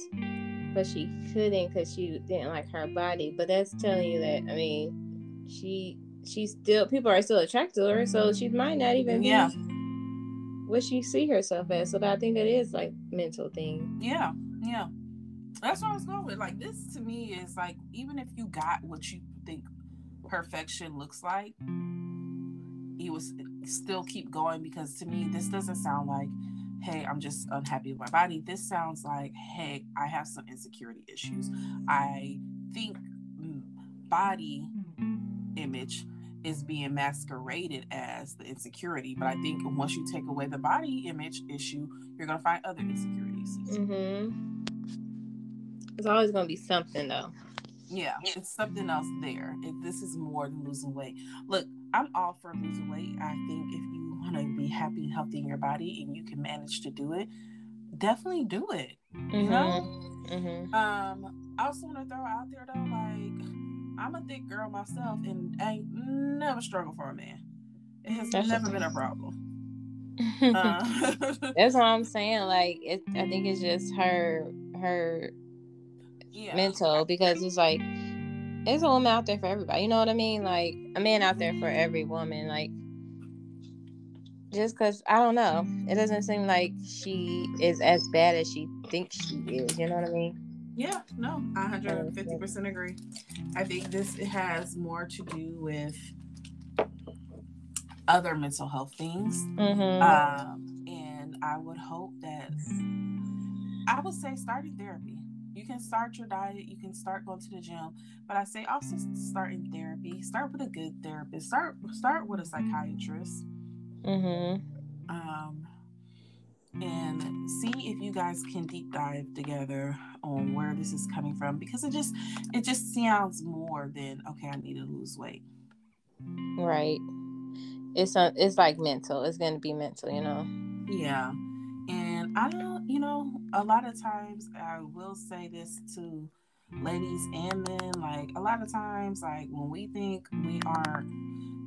but she couldn't because she didn't like her body. But that's telling you that I mean, she she's still people are still attracted to her, so she might not even be Yeah. what she see herself as. So I think that is like mental thing. Yeah, yeah. That's what I was going with. Like this to me is like even if you got what you think perfection looks like, you was still keep going because to me this doesn't sound like, hey, I'm just unhappy with my body. This sounds like, hey, I have some insecurity issues. I think body image is being masqueraded as the insecurity, but I think once you take away the body image issue, you're gonna find other insecurities. Mm-hmm. There's always gonna be something though. Yeah, it's something else there. If this is more than losing weight. Look, I'm all for losing weight. I think if you want to be happy and healthy in your body and you can manage to do it, definitely do it. You know? Mm-hmm. Um, I also want to throw out there though, like I'm a thick girl myself and I ain't never struggled for a man. It has That's never been a problem. Mm-hmm. Uh, That's what I'm saying. Like, it, I think it's just her, her yeah. mental because it's like there's a woman out there for everybody. You know what I mean? Like a man out there for every woman. Like just because I don't know, it doesn't seem like she is as bad as she thinks she is. You know what I mean? Yeah, no, I 150% agree. I think this has more to do with other mental health things. Mm-hmm. Um, and I would hope that I would say starting therapy. You can start your diet, you can start going to the gym, but I say also start in therapy. Start with a good therapist. Start start with a psychiatrist. mm-hmm. Um, and see if you guys can deep dive together on where this is coming from because it just it just sounds more than okay i need to lose weight Right. It's a, it's like mental. It's gonna be mental. You know. yeah i don't you know a lot of times i will say this to ladies and men like a lot of times like when we think we aren't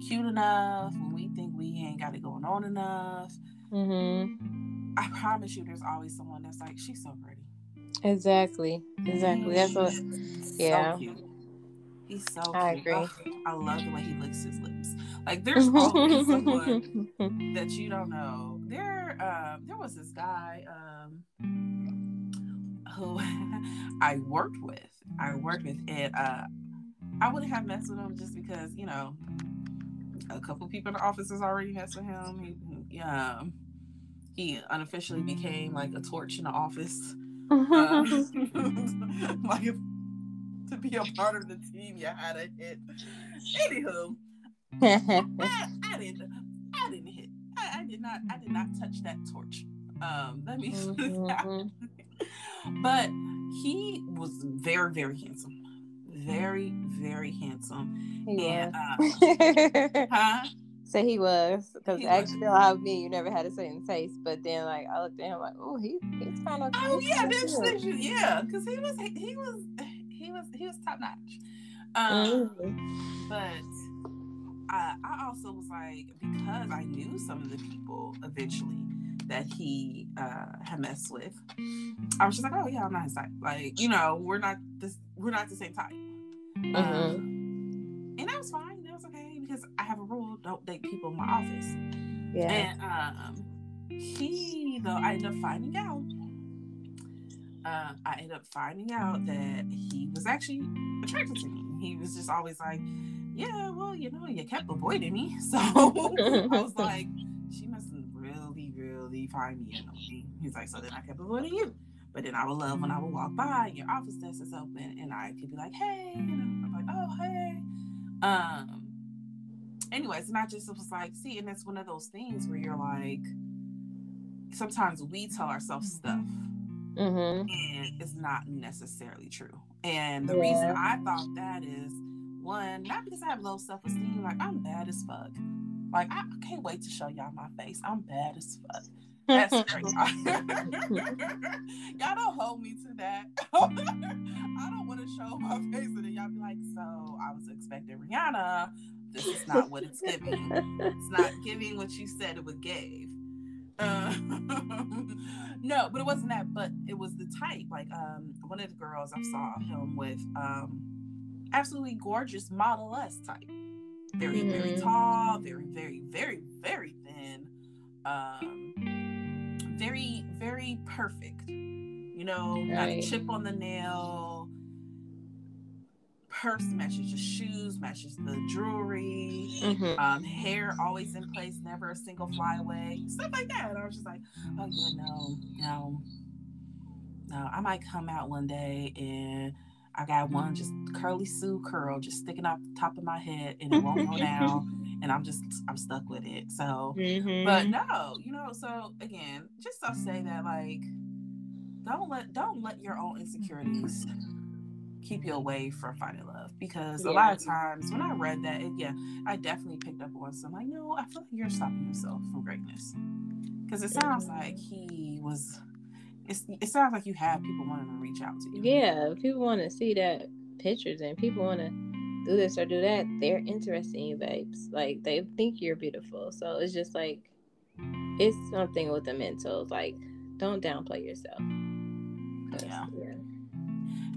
cute enough when we think we ain't got it going on enough Mm-hmm. i promise you there's always someone that's like she's so pretty Exactly. Exactly. That's what. So yeah. cute. He's so cute. I agree. Ugh, I love the way he licks his lips. Like there's always someone that you don't know. There, um, there was this guy um, who I worked with. I worked with, and uh, I wouldn't have messed with him just because you know a couple people in the office has already messed with him. He, um, he unofficially became like a torch in the office. Uh, like to be a part of the team, you had to hit. Anywho, I, I didn't. I didn't hit. I, I did not. I did not touch that torch. Um, let me. put it that way. but he was very, very handsome. Very, very handsome. He And, uh, huh? So he was, because actually, how me, you never had a certain taste. But then, like, I looked at him like, oh, he, he's kind of. Oh yeah, that's yeah, because he was he was he was he was top notch. Um, Mm-hmm. but I, I also was like because I knew some of the people eventually that he uh, had messed with. I was just like, oh yeah, I'm not his type. Like you know, we're not this we're not the same type. Mm-hmm. Um, and that was fine. That was okay because I have a rule: don't date people in my office. Yeah. And um, he though I ended up finding out. Uh, I ended up finding out that he was actually attracted to me. He was just always like, "Yeah, well, you know, you kept avoiding me." So I was like, "She must really, really find me annoying." He's like, "So then I kept avoiding you." But then I would love when I would walk by and your office desk is open, and I could be like, "Hey," you know, I'm like, "Oh, hey." Um. Anyways, and I just was like, see, and it's one of those things where you're like, sometimes we tell ourselves stuff Mm-hmm. and it's not necessarily true. And the reason I thought that is one, not because I have low self esteem, like I'm bad as fuck. Like I, I can't wait to show y'all my face. I'm bad as fuck. That's great. y'all don't hold me to that. I don't want to show my face and then y'all be like, so I was expecting Rihanna. This is not what it's giving. It's not giving what you said it would give. Uh, no, but it wasn't that. But it was the type. Like um, one of the girls I saw him with, um, absolutely gorgeous Model S type. Very, mm-hmm. very tall, very, very, very, very thin. Um, very, very perfect. You know, right. not a chip on the nail. Purse matches your shoes, matches the jewelry. Mm-hmm. Um, hair always in place, never a single flyaway, stuff like that. And I was just like, oh yeah, no, no, no. I might come out one day and I got one just curly Sue curl just sticking out the top of my head and it won't go down. And I'm just I'm stuck with it. So mm-hmm. but no, you know, so again, just to say that like don't let don't let your own insecurities keep you away from finding love because yeah. a lot of times when I read that, it, yeah, I definitely picked up on some like, no, I feel like you're stopping yourself from greatness because it sounds mm-hmm. like he was it's, it sounds like you have people wanting to reach out to you. Yeah, people want to see that pictures and people want to do this or do that. They're interested in you, babes. Like they think you're beautiful. So it's just like it's something with the mental. Like don't downplay yourself. Yeah. yeah.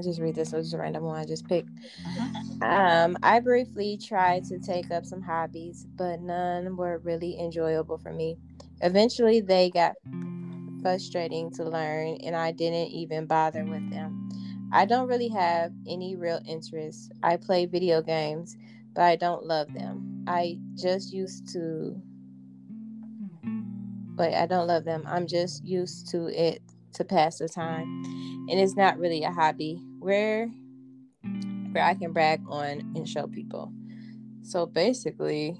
just read this. It was just a random one I just picked. Uh-huh. Um, I briefly tried to take up some hobbies, but none were really enjoyable for me. Eventually, they got frustrating to learn, and I didn't even bother with them. I don't really have any real interest. I play video games, but I don't love them. I just used to. But I don't love them. I'm just used to it to pass the time and it's not really a hobby where where I can brag on and show people. So basically,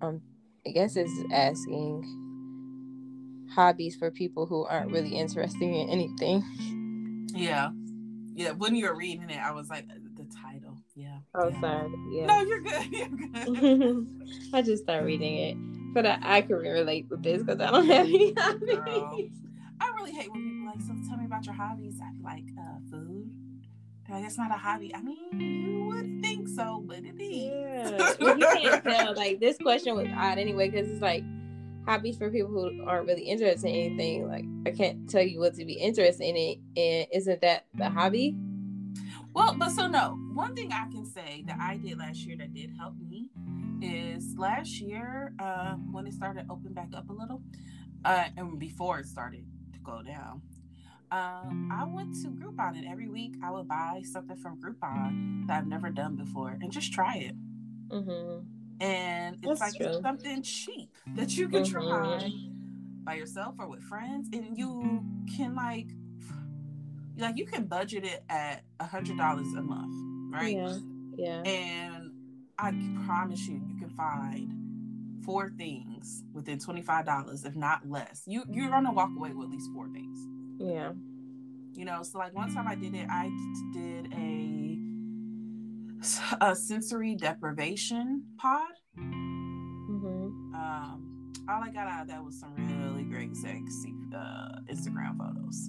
um, I guess it's asking hobbies for people who aren't really interested in anything. Yeah, yeah. When you were reading it, I was like, the title. Yeah. Oh, yeah. sorry. Yeah. No, you're good. You're good. I just started reading it, but I, I can relate with this because I don't have any hobbies. Girl. I really hate when people like, so tell me about your hobbies. I feel like uh, food. That's not a hobby. I mean, you would think so, but it is. Yeah. well, you can't tell. Like this question was odd anyway, because it's like hobbies for people who aren't really interested in anything. Like I can't tell you what to be interested in it, and isn't that the hobby? Well, but so no. One thing I can say that I did last year that did help me is last year uh, when it started open back up a little, uh, and before it started go down. Um, I went to Groupon and every week I would buy something from Groupon that I've never done before and just try it. Mm-hmm. And it's That's like true. something cheap that you can mm-hmm. try by yourself or with friends, and you can like, like you can budget it at a hundred dollars a month, right? Yeah. Yeah. And I promise you, you can find four things within $25 if not less. You you're gonna walk away with at least four things. Yeah. You know so like one time i did it i did a a sensory deprivation pod. Mm-hmm. um all i got out of that was some really great sexy uh, instagram photos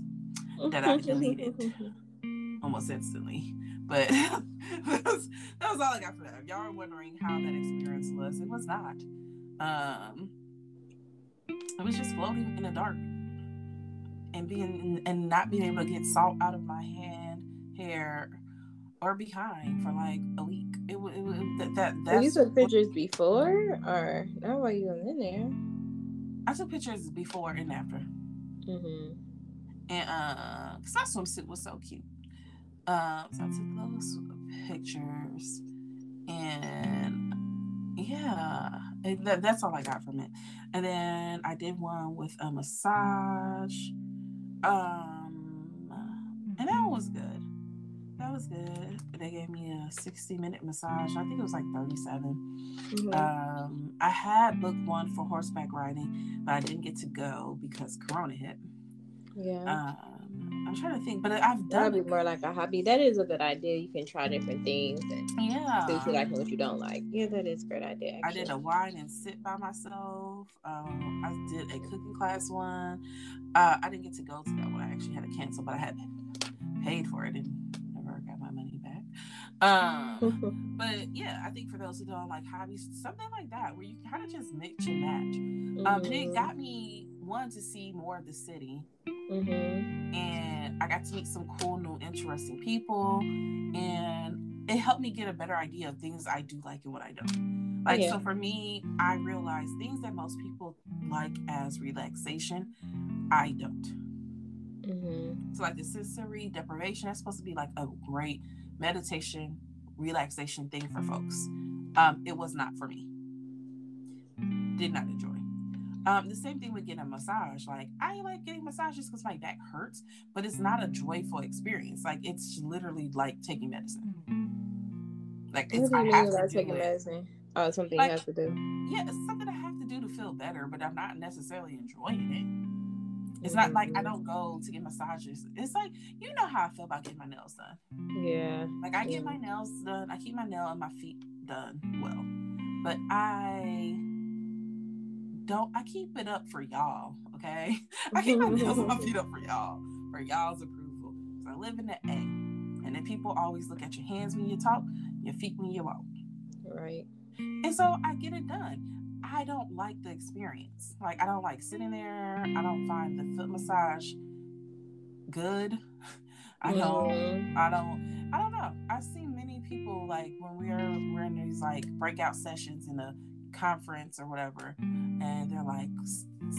that i deleted almost instantly. But that, was, that was all i got for that. If y'all are wondering how that experience was. It was not um, I was just floating in the dark and being and not being able to get salt out of my hand, hair, or behind for like a week. It was that that. That's you took pictures before, or not while you were in there. I took pictures before and after. Mm-hmm. And uh, cause that swimsuit was so cute. Um, so I took those pictures, and it, that, that's all I got from it. And then I did one with a massage. Um, and that was good. That was good. They gave me a 60 minute massage. I think it was like 37. Mm-hmm. Um, I had booked one for horseback riding, but I didn't get to go because Corona hit. Yeah. Um, I'm trying to think, but I've That'd done be more like a hobby. That is a good idea. You can try different things and yeah. see what you like and what you don't like. Yeah, that is a great idea. I Actually. did a wine and sit by myself. Um, I did a cooking class one. Uh, I didn't get to go to that one. I actually had to cancel, but I had paid for it and never got my money back. Um, but yeah, I think for those who don't like hobbies, something like that where you kind of just mix and match. Um, and it Mhm. got me one to see more of the city, Mhm. and I got to meet some cool, new, interesting people, and it helped me get a better idea of things I do like and what I don't. Like Yeah. so, for me, I realized things that most people like as relaxation, I don't. Mhm. So, like the sensory deprivation, that's supposed to be like a great meditation, relaxation thing for folks. Um, it was not for me. Did not enjoy. Um, the same thing with getting a massage. Like I like getting massages because my back hurts, but it's not a joyful experience. Like it's literally like taking medicine. Like it's What I you have to do taking it. medicine? Oh, it's something Like- you have to do. Yeah, it's something I have to do to feel better, but I'm not necessarily enjoying it. It's not like I Mhm. don't go to get massages. It's like you know how I feel about getting my nails done. Yeah. Like I get Yeah. my nails done. I keep my nail and my feet done well. But I don't I keep it up for y'all, okay? I keep my nails and my feet up for y'all, for y'all's approval. So I live in the A. And then people always look at your hands when you talk, your feet when you walk. Right. And so I get it done. I don't like the experience. Like I don't like sitting there. I don't find the foot massage good. I don't Mhm. I don't I don't know. I've seen many people like when we're we're in these like breakout sessions in a conference or whatever, and they're like,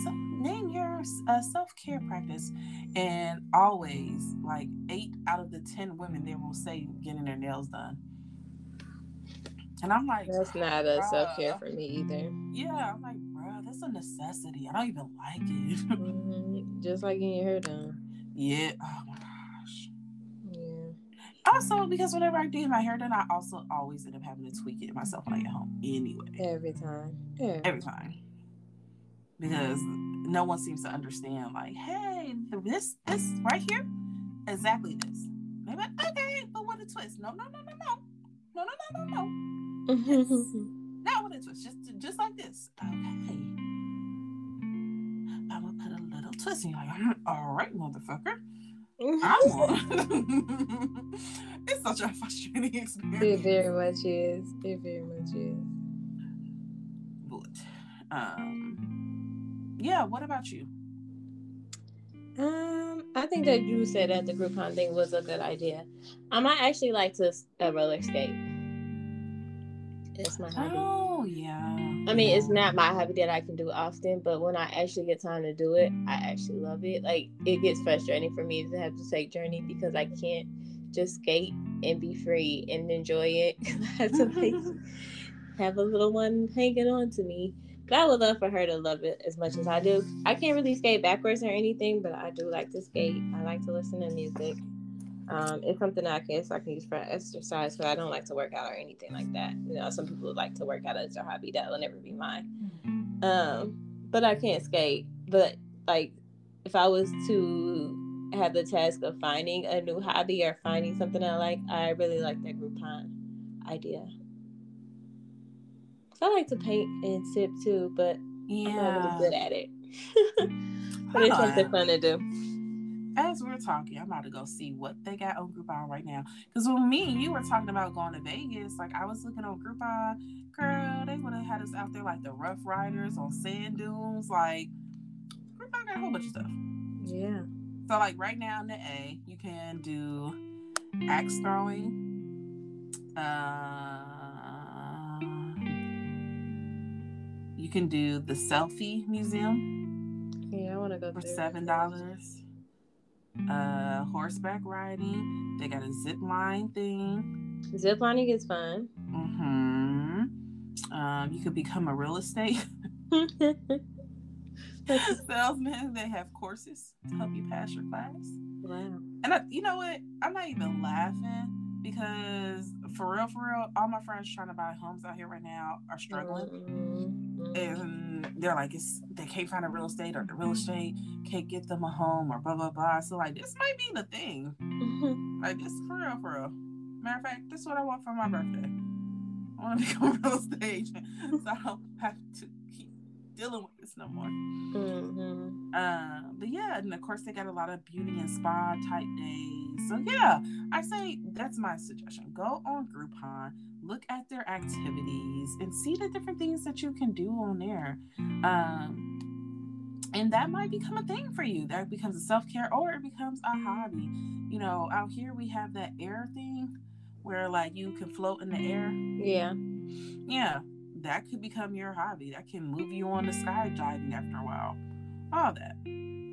so name your uh, self care practice, and always like eight out of the ten women they will say getting their nails done, and I'm like, That's not a self care for me either. Yeah, I'm like, bruh, that's a necessity. I don't even like it. Mhm. Just like getting your hair done. yeah. Oh. Also, because whenever I do my hair done, I also always end up having to tweak it myself when I get home anyway. Every time. Yeah. Every time. Because no one seems to understand, like, hey, this, this right here, exactly this. Like, okay, but with a twist. No, no, no, no, no. No, no, no, no, no. Not with a twist. Just, just like this. Okay. I'm gonna put a little twist in. You're like, "Mm, all right, motherfucker. I'm on. it's such a frustrating experience. it very much is. It very much is. But, um, yeah. What about you? Um, I think that you said that the Groupon thing was a good idea. I might actually like to uh, roller skate. It's my hobby. Oh yeah. I mean, it's not my hobby that I can do often, but when I actually get time to do it, I actually love it. Like, it gets frustrating for me to have to take Journey because I can't just skate and be free and enjoy it. I have to like have a little one hanging on to me. But I would love for her to love it as much as I do. I can't really skate backwards or anything, but I do like to skate. I like to listen to music. Um, it's something I guess I can use for exercise, but I don't like to work out or anything like that. You know, some people like to work out as their hobby. That will never be mine. Um, but I can't skate. But like, if I was to have the task of finding a new hobby or finding something I like, I really like that Groupon idea. I like to paint and sip too, but yeah. I'm not really good at it. but it's something fun to do. As we're talking, I'm about to go see what they got on Groupon right now. Because when me and you were talking about going to Vegas, like I was looking on Groupon, girl, they would have had us out there like the Rough Riders on sand dunes. Like Groupon got a whole bunch of stuff. Yeah. So like right now in the A, you can do axe throwing. Uh, you can do the selfie museum Yeah, I want to go for seven dollars. Uh, horseback riding. They got a zip line thing. Zip lining is fun. Mm-hmm. Um, you could become a real estate salesman. They have courses to help you pass your class. wow. And I, you know what? I'm not even laughing because for real, for real, all my friends trying to buy homes out here right now are struggling. Mhm. And they're like, it's they can't find a real estate or the real estate can't get them a home or blah blah blah. So like this might be the thing. Mhm. Like this for real, for real. Matter of fact, this is what I want for my birthday. I want to become a real estate agent, so I don't have to keep dealing with this no more. Mhm. Uh, but yeah, and of course they got a lot of beauty and spa type days. So yeah, I say that's my suggestion. Go on Groupon, look at their activities, and see the different things that you can do on there. Um, and that might become a thing for you. That becomes a self care, or it becomes a hobby. You know, out here we have that air thing where like you can float in the air. Yeah. Yeah, that could become your hobby. That can move you on to skydiving after a while. All that.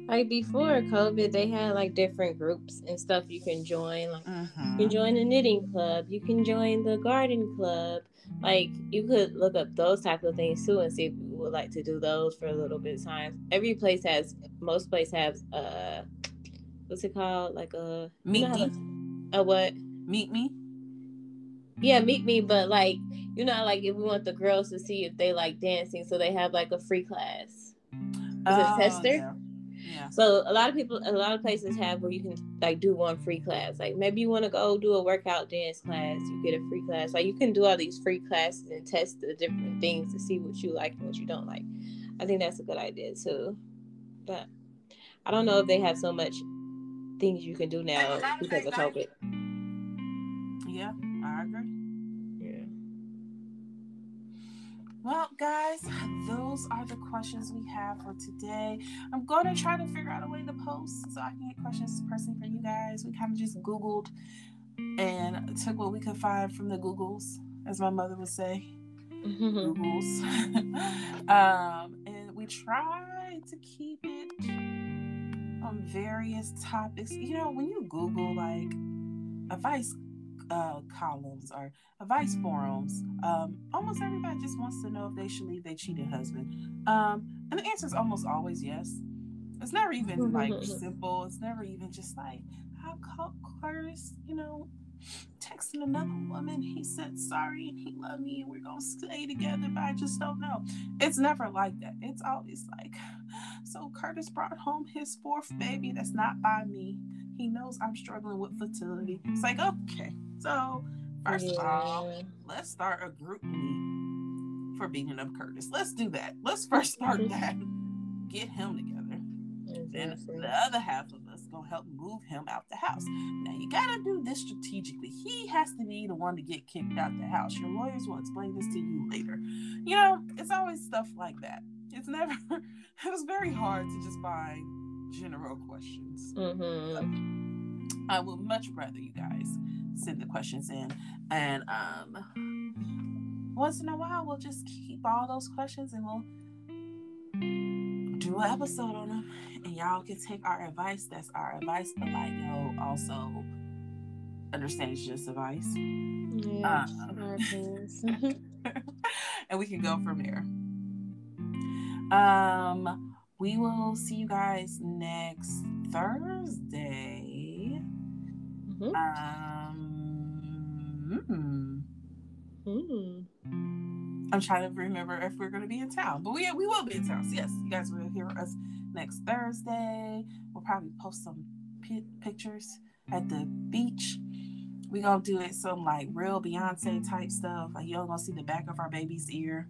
Like before COVID, they had like different groups and stuff you can join. Like you Mhm. can join the knitting club, you can join the garden club. Like you could look up those type of things too and see if you would like to do those for a little bit of time. Every place has most place has uh what's it called? Like a Meet me. the- a what? Meet me. Yeah, meet me, but like you know, like if we want the girls to see if they like dancing, so they have like a free class. Is oh, it tester? Yeah. Yeah. So a lot of people, a lot of places have where you can like do one free class. Like maybe you want to go do a workout dance class, you get a free class. Like you can do all these free classes and test the different things to see what you like and what you don't like. I think that's a good idea too. But I don't know if they have so much things you can do now because of COVID. Yeah, I agree. Well, guys, those are the questions we have for today. I'm going to try to figure out a way to post so I can get questions personally for you guys. We kind of just Googled and took what we could find from the Googles, as my mother would say. Googles. um, and we try to keep it on various topics. You know, when you Google like advice uh, columns or advice forums, um, almost everybody just wants to know if they should leave their cheating husband. Um, and the answer is almost always yes. It's never even like simple. It's never even just like, how Curtis, you know, texting another woman. He said sorry and he loved me and we're gonna stay together, but I just don't know. It's never like that. It's always like, so Curtis brought home his fourth baby that's not by me. He knows I'm struggling with fertility. It's like, okay, so first of all, let's start a GroupMe for beating up Curtis. Let's do that. Let's first start that. Get him together. And Exactly. the other half of us gonna help move him out the house. Now you gotta do this strategically. He has to be the one to get kicked out the house. Your lawyers will explain this to you later. You know, it's always stuff like that. It's never. It was very hard to just find general questions. Mm-hmm. I would much rather you guys send the questions in, and um, once in a while we'll just keep all those questions and we'll do an episode on them, and y'all can take our advice. That's our advice, but like yo, also understand it's just advice, Yeah. Um, and we can go from there. Um, we will see you guys next Thursday. Mhm. Um, Mm. I'm trying to remember if we're going to be in town, but we we will be in town. So yes, you guys will hear us next Thursday. We'll probably post some pi- pictures at the beach. We gonna do it some like real Beyonce type stuff. Like you don't gonna see the back of our baby's ear.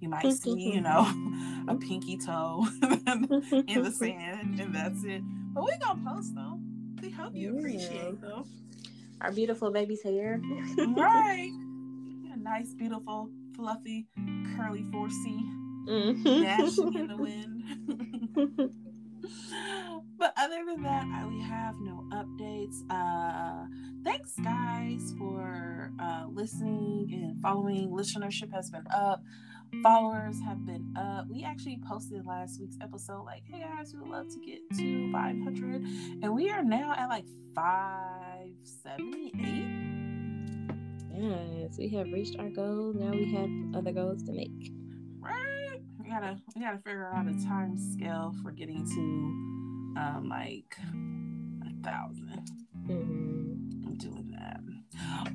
You might see, you know, a pinky toe in the sand, and that's it. But we gonna post them. We hope you appreciate them. Our beautiful baby's hair. right. A nice, beautiful, fluffy, curly 4C Mhm. dashing in the wind. but other than that, I, we have no updates. Uh, thanks, guys, for uh, listening and following. Listenership has been up. Followers have been up. We actually posted last week's episode, like, hey guys, we would love to get to 500. And we are now at like 578. Yes, we have reached our goal. Now we have other goals to make. right we gotta we gotta figure out a time scale for getting to um like a thousand Mm-hmm. i'm doing that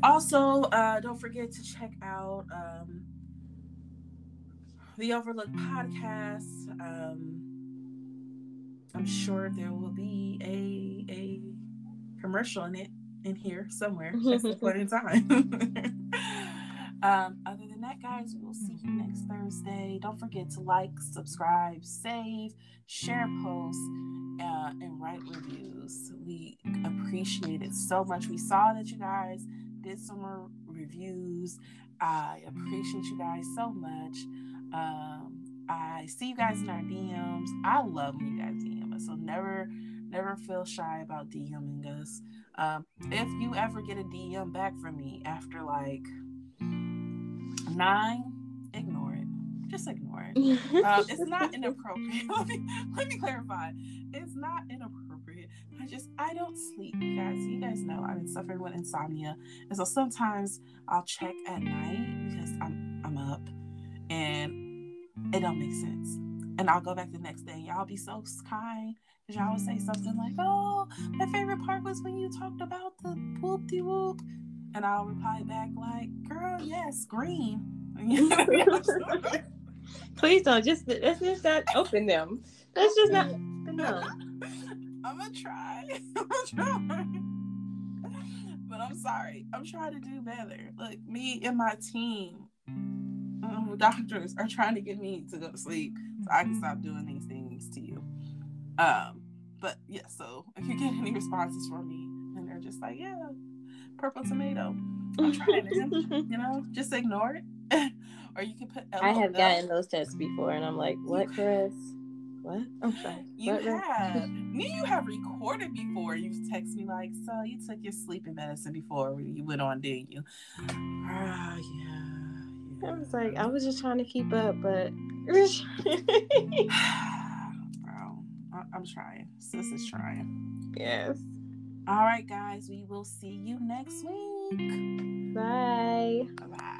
also uh don't forget to check out um the overlook podcast um i'm sure there will be a a commercial in it in here somewhere at some point in time. um, other than that, guys, we will see you next Thursday. Don't forget to like, subscribe, save, share posts, uh, and write reviews. We appreciate it so much. We saw that you guys did some re- reviews. I appreciate you guys so much. Um, I see you guys in our DMs. I love when you guys DM us, so never, never feel shy about DMing us. Um, if you ever get a DM back from me after like nine, ignore it. Just ignore it. Um, it's not inappropriate. let me let me clarify. It's not inappropriate. I just I don't sleep, you guys. You guys know I've been suffering with insomnia, and so sometimes I'll check at night because I'm I'm up, and it don't make sense. And I'll go back the next day. And y'all be so kind because y'all would say something like, "Oh, my favorite part was when you talked about the whoop de whoop," and I'll reply back like, "Girl, yes, green." Please don't just let's just not open them. Let's just not no. I'm gonna try. I'm gonna try. But I'm sorry. I'm trying to do better. Look, me and my team, um, doctors, are trying to get me to go to sleep so I can stop doing these things to you. Um, but yeah. So if you get any responses from me, and they're just like, yeah, purple tomato. I'm trying to, you know, just ignore it. or you can put. I have gotten those tests before, and I'm like, "What, Chris? What? I'm sorry. You what, have. Me, you have recorded before. You've texted me like, "So you took your sleeping medicine before you went on, didn't you?" Ah, uh, yeah, I was like, I was just trying to keep up, but. Bro, I'm trying. Sis is trying. Yes. All right, guys. We will see you next week. Bye. Bye.